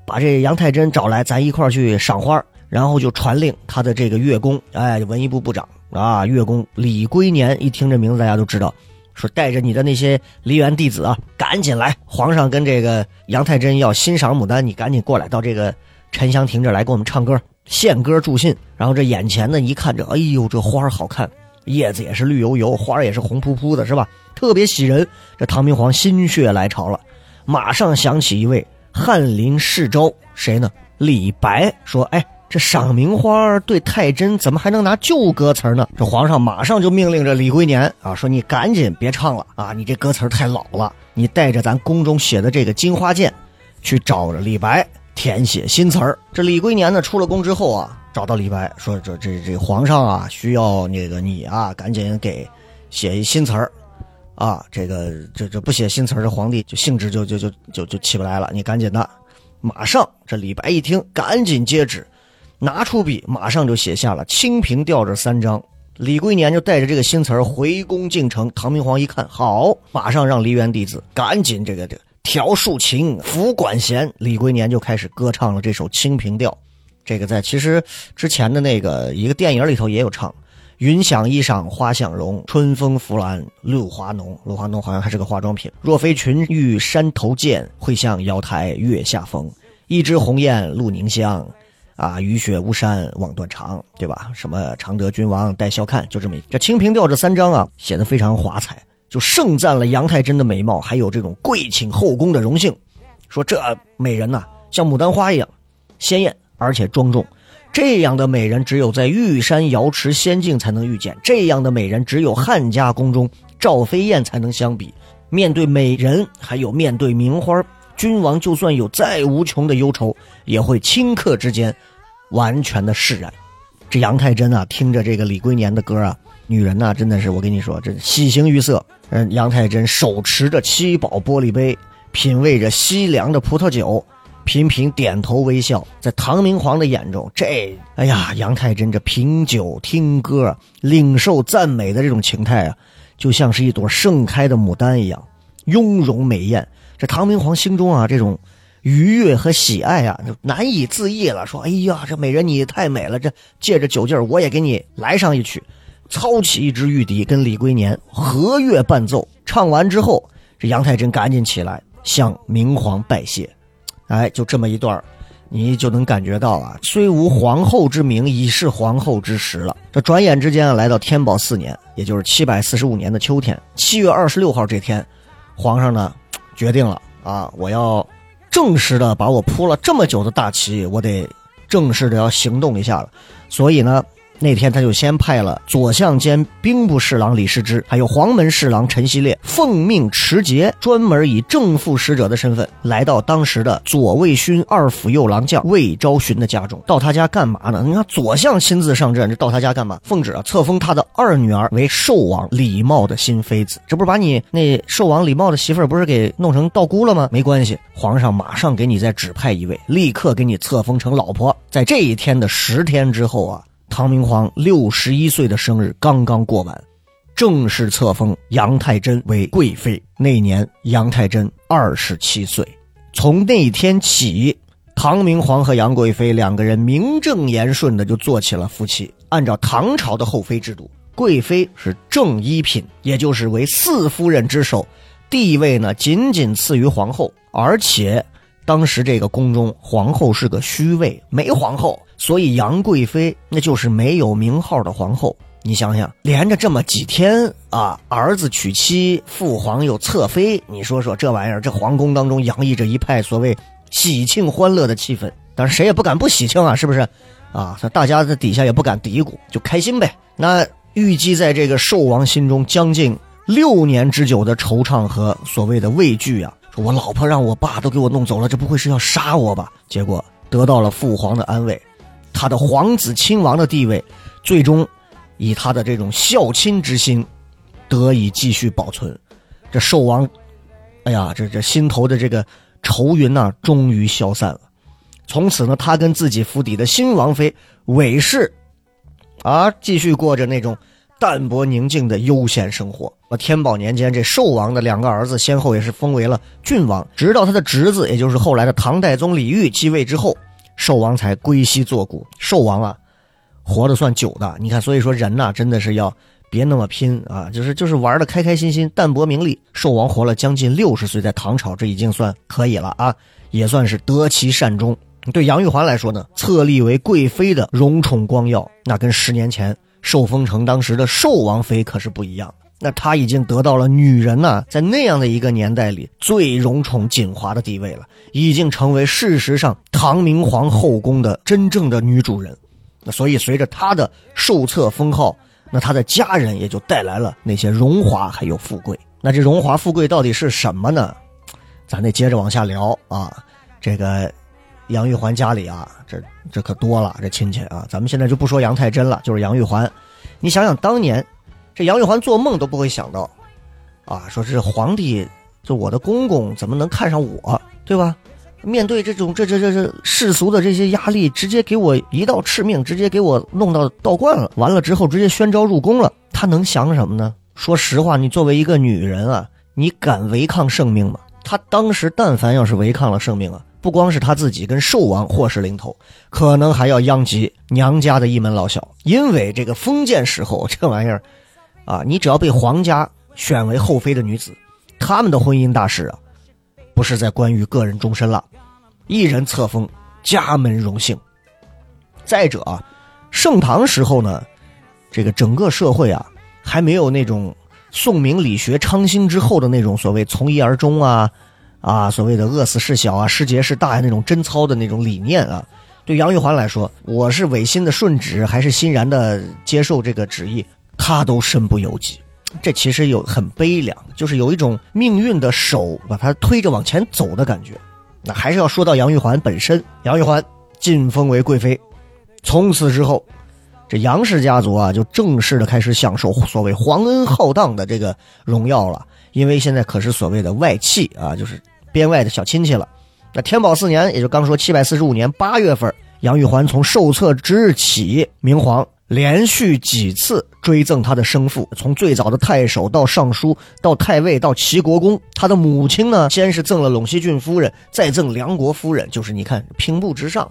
把这杨太真找来，咱一块去赏花。然后就传令他的这个乐工，哎，文艺部部长啊，乐工李龟年。一听这名字，大家都知道，说带着你的那些梨园弟子啊，赶紧来。皇上跟这个杨太真要欣赏牡丹，你赶紧过来到这个沉香亭这来给我们唱歌、献歌助兴。然后这眼前呢，一看这，哎呦，这花好看，叶子也是绿油油，花也是红扑扑的，是吧？特别喜人，这唐明皇心血来潮了，马上想起一位翰林侍州，谁呢？李白说：“哎，这赏名花对太真，怎么还能拿旧歌词呢？”这皇上马上就命令着李龟年啊，说：“你赶紧别唱了啊，你这歌词太老了，你带着咱宫中写的这个《金花剑》，去找着李白填写新词儿。这李龟年呢出了宫之后啊，找到李白说：“这这这皇上啊，需要那个你啊，赶紧给写一新词儿。”啊，这个这这不写新词儿，这皇帝就兴致就就就就就起不来了。你赶紧的，马上这李白一听，赶紧接旨，拿出笔，马上就写下了《清平调》这三章。李龟年就带着这个新词儿回宫进城。唐明皇一看，好，马上让梨园弟子赶紧这个这个调竖琴，抚管弦。李龟年就开始歌唱了这首《清平调》。这个在其实之前的那个一个电影里头也有唱。云想衣裳花想容，春风拂槛露华浓。露华浓好像还是个化妆品。若非群玉山头见，会向瑶台月下逢。一枝红艳露凝香，啊，雨雪巫山枉断肠，对吧？什么常德君王带笑看，就这么一。这《清平调》这三章啊，写的非常华彩，就盛赞了杨太真的美貌，还有这种贵请后宫的荣幸。说这美人呐，像牡丹花一样鲜艳，而且庄重。这样的美人，只有在玉山瑶池仙境才能遇见；这样的美人，只有汉家宫中赵飞燕才能相比。面对美人，还有面对名花，君王就算有再无穷的忧愁，也会顷刻之间完全的释然。这杨太真啊，听着这个李龟年的歌啊，女人呐，真的是我跟你说，这喜形于色。嗯，杨太真手持着七宝玻璃杯，品味着西凉的葡萄酒。频频点头微笑，在唐明皇的眼中，这哎呀，杨太真这品酒听歌、领受赞美的这种情态啊，就像是一朵盛开的牡丹一样，雍容美艳。这唐明皇心中啊，这种愉悦和喜爱啊，就难以自抑了。说：“哎呀，这美人你太美了，这借着酒劲儿，我也给你来上一曲。”操起一支玉笛，跟李龟年和乐伴奏。唱完之后，这杨太真赶紧起来向明皇拜谢。哎，就这么一段你就能感觉到啊，虽无皇后之名，已是皇后之实了。这转眼之间啊，来到天宝四年，也就是七百四十五年的秋天，七月二十六号这天，皇上呢决定了啊，我要正式的把我铺了这么久的大旗，我得正式的要行动一下了。所以呢。那天他就先派了左相兼兵部侍郎李世之，还有黄门侍郎陈希烈，奉命持节，专门以正副使者的身份来到当时的左卫勋二府右郎将魏昭勋的家中。到他家干嘛呢？你看左相亲自上阵，这到他家干嘛？奉旨啊，册封他的二女儿为寿王李茂的新妃子。这不是把你那寿王李茂的媳妇儿不是给弄成道姑了吗？没关系，皇上马上给你再指派一位，立刻给你册封成老婆。在这一天的十天之后啊。唐明皇六十一岁的生日刚刚过完，正式册封杨太真为贵妃。那年杨太真二十七岁。从那天起，唐明皇和杨贵妃两个人名正言顺的就做起了夫妻。按照唐朝的后妃制度，贵妃是正一品，也就是为四夫人之首，地位呢仅仅次于皇后。而且，当时这个宫中皇后是个虚位，没皇后。所以杨贵妃那就是没有名号的皇后。你想想，连着这么几天啊，儿子娶妻，父皇又侧妃，你说说这玩意儿，这皇宫当中洋溢着一派所谓喜庆欢乐的气氛。但是谁也不敢不喜庆啊，是不是？啊，大家在底下也不敢嘀咕，就开心呗。那预计在这个寿王心中将近六年之久的惆怅和所谓的畏惧啊，我老婆让我爸都给我弄走了，这不会是要杀我吧？结果得到了父皇的安慰。他的皇子亲王的地位，最终以他的这种孝亲之心得以继续保存。这寿王，哎呀，这这心头的这个愁云呐，终于消散了。从此呢，他跟自己府邸的新王妃韦氏啊，继续过着那种淡泊宁静的悠闲生活。啊，天宝年间，这寿王的两个儿子先后也是封为了郡王，直到他的侄子，也就是后来的唐代宗李煜继位之后。寿王才归西作古，寿王啊，活得算久的。你看，所以说人呐，真的是要别那么拼啊，就是就是玩的开开心心，淡泊名利。寿王活了将近六十岁，在唐朝这已经算可以了啊，也算是得其善终。对杨玉环来说呢，册立为贵妃的荣宠光耀，那跟十年前寿封城当时的寿王妃可是不一样。那她已经得到了女人呐，在那样的一个年代里最荣宠锦华的地位了，已经成为事实上唐明皇后宫的真正的女主人。那所以随着她的受册封号，那她的家人也就带来了那些荣华还有富贵。那这荣华富贵到底是什么呢？咱得接着往下聊啊。这个杨玉环家里啊，这这可多了，这亲戚啊，咱们现在就不说杨太真了，就是杨玉环。你想想当年，这杨玉环做梦都不会想到，啊，说这皇帝，就我的公公怎么能看上我，对吧？面对这种这这这这世俗的这些压力，直接给我一道敕命，直接给我弄到道观了。完了之后，直接宣召入宫了。他能想什么呢？说实话，你作为一个女人啊，你敢违抗圣命吗？他当时但凡要是违抗了圣命啊，不光是他自己跟寿王祸事临头，可能还要殃及娘家的一门老小。因为这个封建时候这玩意儿，啊，你只要被皇家选为后妃的女子，他们的婚姻大事啊。不是在关于个人终身了，一人册封，家门荣幸。再者啊，盛唐时候呢，这个整个社会啊，还没有那种宋明理学昌兴之后的那种所谓从一而终啊，啊，所谓的饿死事小啊，失节事大呀那种贞操的那种理念啊。对杨玉环来说，我是违心的顺旨，还是欣然的接受这个旨意，他都身不由己。这其实有很悲凉，就是有一种命运的手把他推着往前走的感觉。那还是要说到杨玉环本身，杨玉环晋封为贵妃，从此之后，这杨氏家族啊就正式的开始享受所谓皇恩浩荡的这个荣耀了。因为现在可是所谓的外戚啊，就是边外的小亲戚了。那天宝四年，也就刚说七百四十五年八月份，杨玉环从受册之日起，明皇。连续几次追赠他的生父，从最早的太守到尚书，到太尉，到齐国公。他的母亲呢，先是赠了陇西郡夫人，再赠梁国夫人，就是你看平步直上，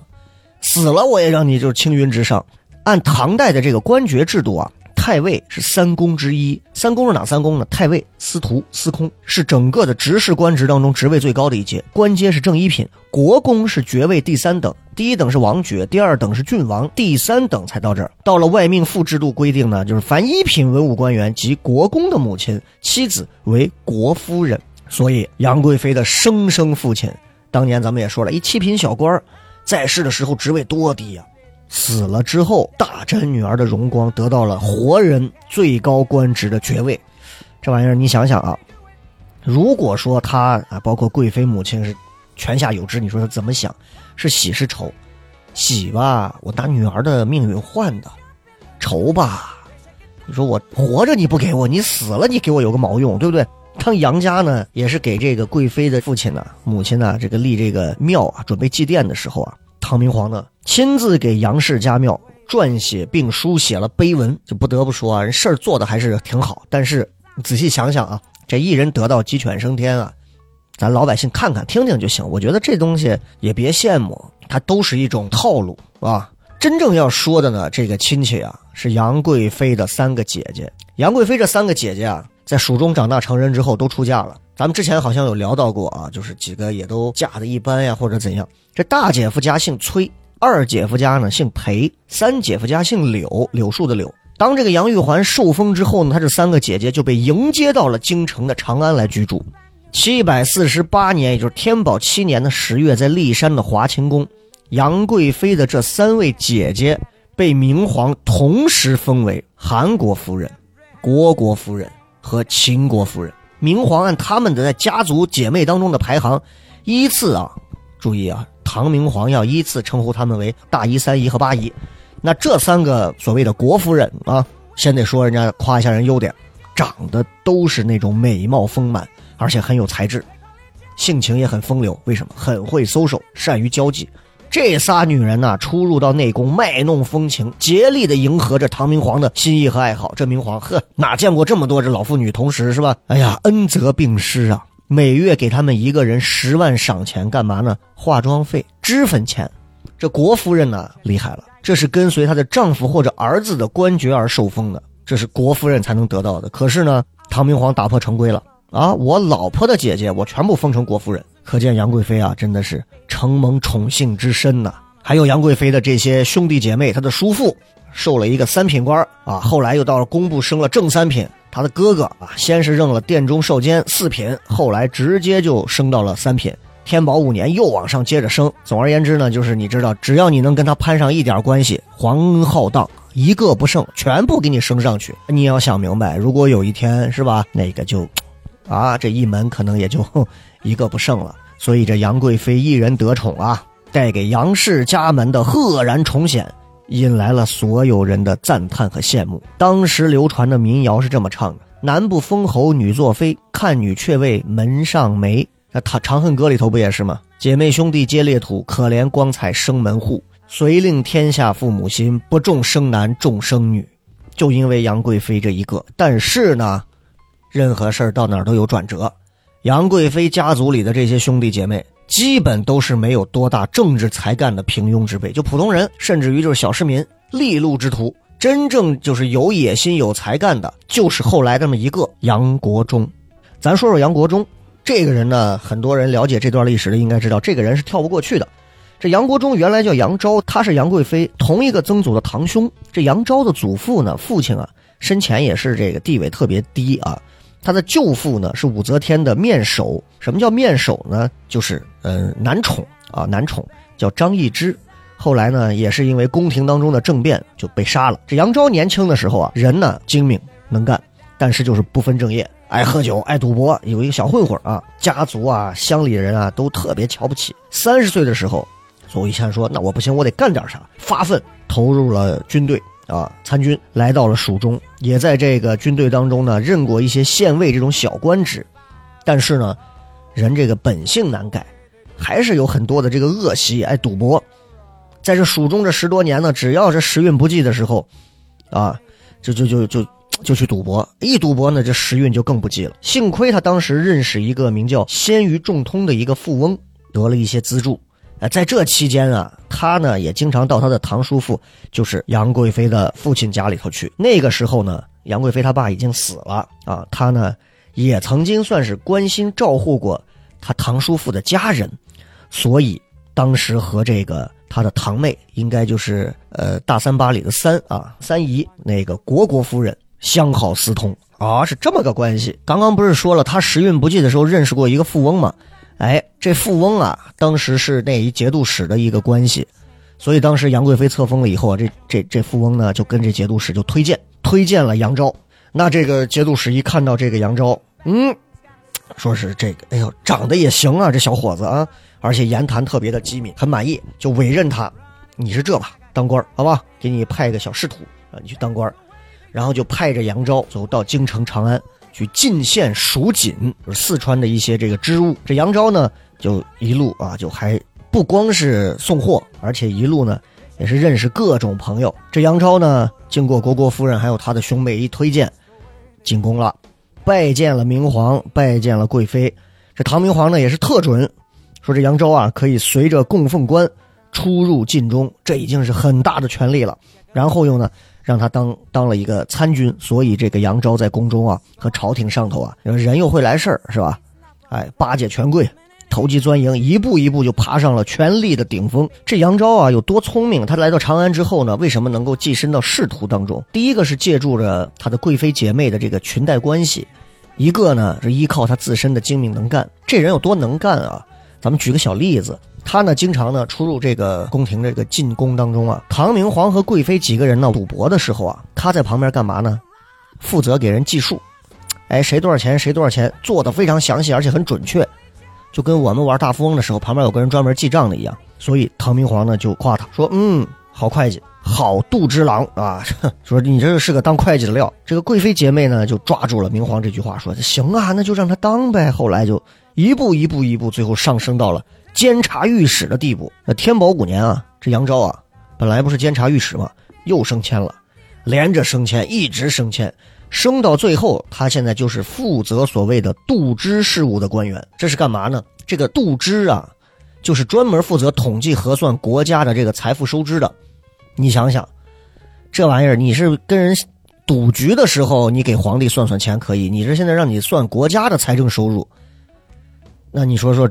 死了我也让你就是青云直上。按唐代的这个官爵制度啊。太尉是三公之一，三公是哪三公呢？太尉、司徒、司空是整个的执事官职当中职位最高的一阶，官阶是正一品。国公是爵位第三等，第一等是王爵，第二等是郡王，第三等才到这儿。到了外命妇制度规定呢，就是凡一品文武官员及国公的母亲、妻子为国夫人。所以杨贵妃的生生父亲，当年咱们也说了一七品小官在世的时候职位多低呀。死了之后，大展女儿的荣光，得到了活人最高官职的爵位。这玩意儿，你想想啊，如果说他啊，包括贵妃母亲是泉下有知，你说他怎么想？是喜是愁？喜吧，我拿女儿的命运换的；愁吧，你说我活着你不给我，你死了你给我有个毛用，对不对？当杨家呢，也是给这个贵妃的父亲呢、母亲呢，这个立这个庙啊，准备祭奠的时候啊。唐明皇呢，亲自给杨氏家庙撰写并书写了碑文，就不得不说啊，人事儿做的还是挺好。但是仔细想想啊，这一人得道鸡犬升天啊，咱老百姓看看听听就行。我觉得这东西也别羡慕，它都是一种套路啊。真正要说的呢，这个亲戚啊，是杨贵妃的三个姐姐。杨贵妃这三个姐姐啊，在蜀中长大成人之后都出嫁了。咱们之前好像有聊到过啊，就是几个也都嫁的一般呀，或者怎样。这大姐夫家姓崔，二姐夫家呢姓裴，三姐夫家姓柳，柳树的柳。当这个杨玉环受封之后呢，她这三个姐姐就被迎接到了京城的长安来居住。七百四十八年，也就是天宝七年的十月，在骊山的华清宫，杨贵妃的这三位姐姐被明皇同时封为韩国夫人、虢国夫人和秦国夫人。明皇按他们的在家族姐妹当中的排行，依次啊，注意啊，唐明皇要依次称呼他们为大姨、三姨和八姨。那这三个所谓的国夫人啊，先得说人家夸一下人优点，长得都是那种美貌丰满，而且很有才智，性情也很风流。为什么？很会搔首善于交际。这仨女人呢，出入到内宫，卖弄风情，竭力的迎合着唐明皇的心意和爱好。这明皇呵，哪见过这么多这老妇女同时是吧？哎呀，恩泽并施啊！每月给他们一个人十万赏钱，干嘛呢？化妆费、脂粉钱。这国夫人呢，厉害了，这是跟随她的丈夫或者儿子的官爵而受封的，这是国夫人才能得到的。可是呢，唐明皇打破成规了啊！我老婆的姐姐，我全部封成国夫人。可见杨贵妃啊，真的是承蒙宠幸之深呐。还有杨贵妃的这些兄弟姐妹，她的叔父受了一个三品官啊，后来又到了工部升了正三品。他的哥哥啊，先是任了殿中少监四品，后来直接就升到了三品。天宝五年又往上接着升。总而言之呢，就是你知道，只要你能跟他攀上一点关系，皇恩浩荡，一个不剩，全部给你升上去。你要想明白，如果有一天是吧，那个就，啊，这一门可能也就。哼一个不剩了，所以这杨贵妃一人得宠啊，带给杨氏家门的赫然重显，引来了所有人的赞叹和羡慕。当时流传的民谣是这么唱的：“男不封侯，女作妃，看女却为门上眉。”那他《长恨歌》里头不也是吗？姐妹兄弟皆列土，可怜光彩生门户。遂令天下父母心，不重生男重生女。就因为杨贵妃这一个，但是呢，任何事儿到哪儿都有转折。杨贵妃家族里的这些兄弟姐妹，基本都是没有多大政治才干的平庸之辈，就普通人，甚至于就是小市民、利禄之徒。真正就是有野心、有才干的，就是后来这么一个杨国忠。咱说说杨国忠这个人呢，很多人了解这段历史的应该知道，这个人是跳不过去的。这杨国忠原来叫杨昭，他是杨贵妃同一个曾祖的堂兄。这杨昭的祖父呢，父亲啊，生前也是这个地位特别低啊。他的舅父呢是武则天的面首。什么叫面首呢？就是嗯男宠啊，男宠叫张易之。后来呢，也是因为宫廷当中的政变就被杀了。这杨昭年轻的时候啊，人呢精明能干，但是就是不分正业，爱喝酒，爱赌博，有一个小混混啊，家族啊、乡里人啊都特别瞧不起。三十岁的时候。左一谦说：“那我不行，我得干点啥。”发奋投入了军队啊，参军，来到了蜀中，也在这个军队当中呢，任过一些县尉这种小官职。但是呢，人这个本性难改，还是有很多的这个恶习，爱赌博。在这蜀中这十多年呢，只要是时运不济的时候，啊，就就就就就去赌博。一赌博呢，这时运就更不济了。幸亏他当时认识一个名叫鲜于仲通的一个富翁，得了一些资助。呃，在这期间啊，他呢也经常到他的堂叔父，就是杨贵妃的父亲家里头去。那个时候呢，杨贵妃他爸已经死了啊，他呢也曾经算是关心照护过他堂叔父的家人，所以当时和这个他的堂妹，应该就是呃大三巴里的三啊三姨那个虢国夫人相好私通啊，是这么个关系。刚刚不是说了，他时运不济的时候认识过一个富翁吗？哎，这富翁啊，当时是那一节度使的一个关系，所以当时杨贵妃册封了以后啊，这这这富翁呢就跟这节度使就推荐推荐了杨昭。那这个节度使一看到这个杨昭，嗯，说是这个，哎呦，长得也行啊，这小伙子啊，而且言谈特别的机敏，很满意，就委任他，你是这吧，当官好吧，给你派个小仕途啊，你去当官然后就派着杨昭走到京城长安。去进献蜀锦，四川的一些这个织物。这杨昭呢，就一路啊，就还不光是送货，而且一路呢，也是认识各种朋友。这杨昭呢，经过虢国夫人还有他的兄妹一推荐，进宫了，拜见了明皇，拜见了贵妃。这唐明皇呢，也是特准，说这杨昭啊，可以随着供奉官出入禁中，这已经是很大的权利了。然后又呢。让他当当了一个参军，所以这个杨昭在宫中啊和朝廷上头啊，人又会来事儿，是吧？哎，巴结权贵，投机钻营，一步一步就爬上了权力的顶峰。这杨昭啊有多聪明？他来到长安之后呢，为什么能够跻身到仕途当中？第一个是借助着他的贵妃姐妹的这个裙带关系，一个呢是依靠他自身的精明能干。这人有多能干啊？咱们举个小例子。他呢，经常呢出入这个宫廷这个进宫当中啊。唐明皇和贵妃几个人呢赌博的时候啊，他在旁边干嘛呢？负责给人计数，哎，谁多少钱，谁多少钱，做的非常详细，而且很准确，就跟我们玩大富翁的时候，旁边有个人专门记账的一样。所以唐明皇呢就夸他说：“嗯，好会计，好度之郎啊，说你这是个当会计的料。”这个贵妃姐妹呢就抓住了明皇这句话，说：“行啊，那就让他当呗。”后来就一步一步一步，最后上升到了。监察御史的地步。那天宝五年啊，这杨昭啊，本来不是监察御史吗？又升迁了，连着升迁，一直升迁，升到最后，他现在就是负责所谓的度支事务的官员。这是干嘛呢？这个度支啊，就是专门负责统计核算国家的这个财富收支的。你想想，这玩意儿，你是跟人赌局的时候，你给皇帝算算钱可以，你这现在让你算国家的财政收入，那你说说？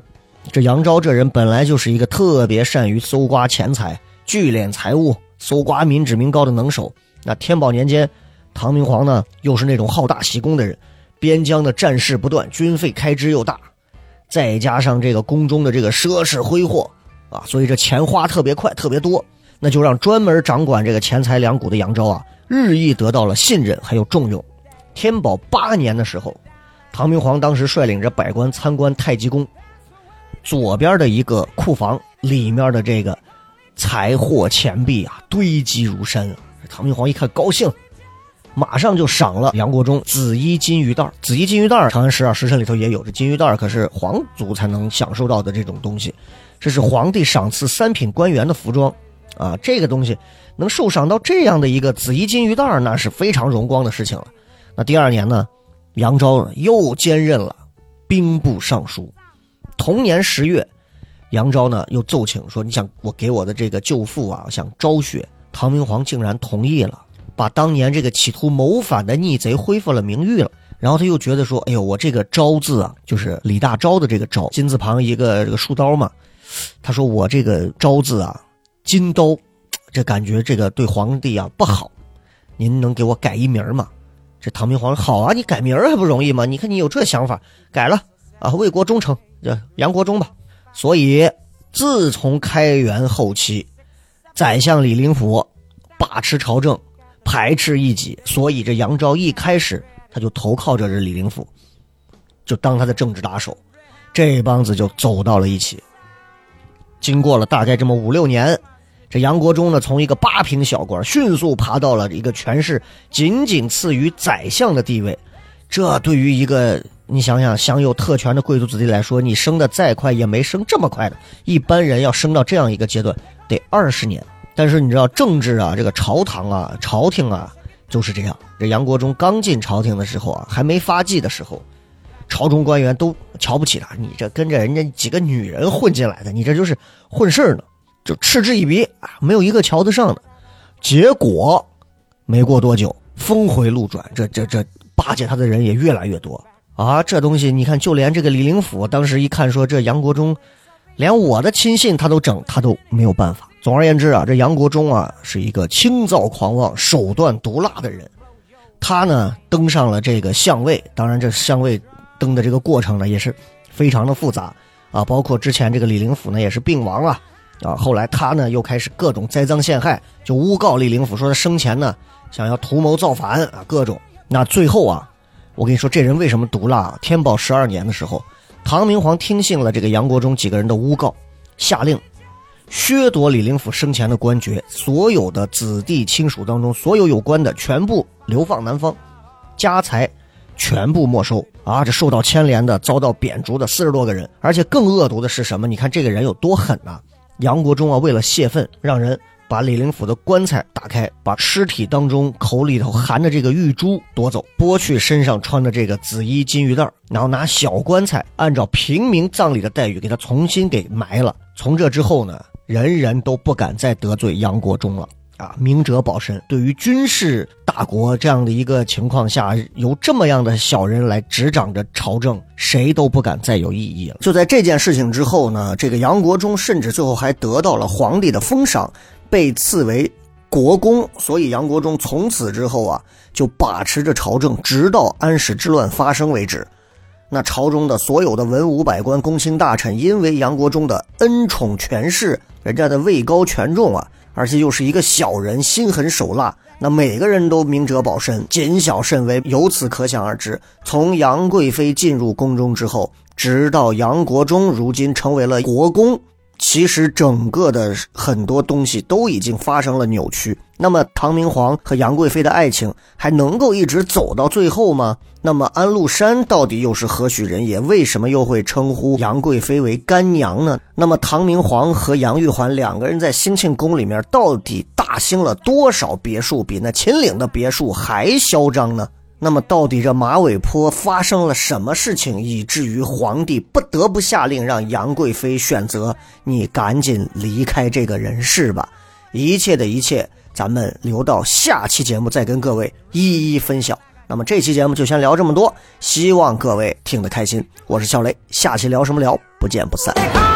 这杨昭这人本来就是一个特别善于搜刮钱财、聚敛财物、搜刮民脂民膏的能手。那天宝年间，唐明皇呢又是那种好大喜功的人，边疆的战事不断，军费开支又大，再加上这个宫中的这个奢侈挥霍啊，所以这钱花特别快、特别多。那就让专门掌管这个钱财粮谷的杨昭啊，日益得到了信任还有重用。天宝八年的时候，唐明皇当时率领着百官参观太极宫。左边的一个库房里面的这个财货钱币啊堆积如山。唐明皇一看高兴，马上就赏了杨国忠紫衣金鱼袋。紫衣金鱼袋，长安十二时辰里头也有。这金鱼袋可是皇族才能享受到的这种东西，这是皇帝赏赐三品官员的服装啊。这个东西能受赏到这样的一个紫衣金鱼袋，那是非常荣光的事情了。那第二年呢，杨昭又兼任了兵部尚书。同年十月，杨昭呢又奏请说：“你想我给我的这个舅父啊，想昭雪。”唐明皇竟然同意了，把当年这个企图谋反的逆贼恢复了名誉了。然后他又觉得说：“哎呦，我这个昭字啊，就是李大钊的这个昭，金字旁一个这个竖刀嘛。”他说：“我这个昭字啊，金刀，这感觉这个对皇帝啊不好，您能给我改一名吗？”这唐明皇说：“好啊，你改名还不容易吗？你看你有这想法，改了啊，为国忠诚，这杨国忠吧。所以自从开元后期。”宰相李林甫把持朝政，排斥异己，所以这杨昭一开始他就投靠着这李林甫，就当他的政治打手，这帮子就走到了一起。经过了大概这么五六年，这杨国忠呢，从一个八品小官迅速爬到了一个权势仅仅次于宰相的地位。这对于一个你想想享有特权的贵族子弟来说，你升的再快也没升这么快的。一般人要升到这样一个阶段。得二十年，但是你知道政治啊，这个朝堂啊，朝廷啊就是这样。这杨国忠刚进朝廷的时候啊，还没发迹的时候，朝中官员都瞧不起他。你这跟着人家几个女人混进来的，你这就是混事儿呢，就嗤之以鼻啊，没有一个瞧得上的。结果没过多久，峰回路转，这这这巴结他的人也越来越多啊。这东西你看，就连这个李林甫当时一看说，这杨国忠。连我的亲信他都整，他都没有办法。总而言之啊，这杨国忠啊是一个清躁狂妄、手段毒辣的人。他呢登上了这个相位，当然这相位登的这个过程呢也是非常的复杂啊，包括之前这个李林甫呢也是病亡了啊，后来他呢又开始各种栽赃陷害，就诬告李林甫说他生前呢想要图谋造反啊，各种。那最后啊，我跟你说这人为什么毒辣？天宝十二年的时候。唐明皇听信了这个杨国忠几个人的诬告，下令削夺李林甫生前的官爵，所有的子弟亲属当中，所有有关的全部流放南方，家财全部没收啊！这受到牵连的、遭到贬逐的四十多个人，而且更恶毒的是什么？你看这个人有多狠呐！杨国忠啊，为了泄愤，让人。把李林甫的棺材打开，把尸体当中口里头含的这个玉珠夺走，剥去身上穿的这个紫衣金玉带然后拿小棺材按照平民葬礼的待遇给他重新给埋了。从这之后呢，人人都不敢再得罪杨国忠了啊！明哲保身，对于军事大国这样的一个情况下，由这么样的小人来执掌着朝政，谁都不敢再有异议了。就在这件事情之后呢，这个杨国忠甚至最后还得到了皇帝的封赏。被赐为国公，所以杨国忠从此之后啊，就把持着朝政，直到安史之乱发生为止。那朝中的所有的文武百官、公卿大臣，因为杨国忠的恩宠权势，人家的位高权重啊，而且又是一个小人，心狠手辣，那每个人都明哲保身，谨小慎微。由此可想而知，从杨贵妃进入宫中之后，直到杨国忠如今成为了国公。其实整个的很多东西都已经发生了扭曲。那么唐明皇和杨贵妃的爱情还能够一直走到最后吗？那么安禄山到底又是何许人也？为什么又会称呼杨贵妃为干娘呢？那么唐明皇和杨玉环两个人在兴庆宫里面到底大兴了多少别墅，比那秦岭的别墅还嚣张呢？那么，到底这马尾坡发生了什么事情，以至于皇帝不得不下令让杨贵妃选择你赶紧离开这个人世吧？一切的一切，咱们留到下期节目再跟各位一一分享。那么这期节目就先聊这么多，希望各位听得开心。我是小雷，下期聊什么聊？不见不散。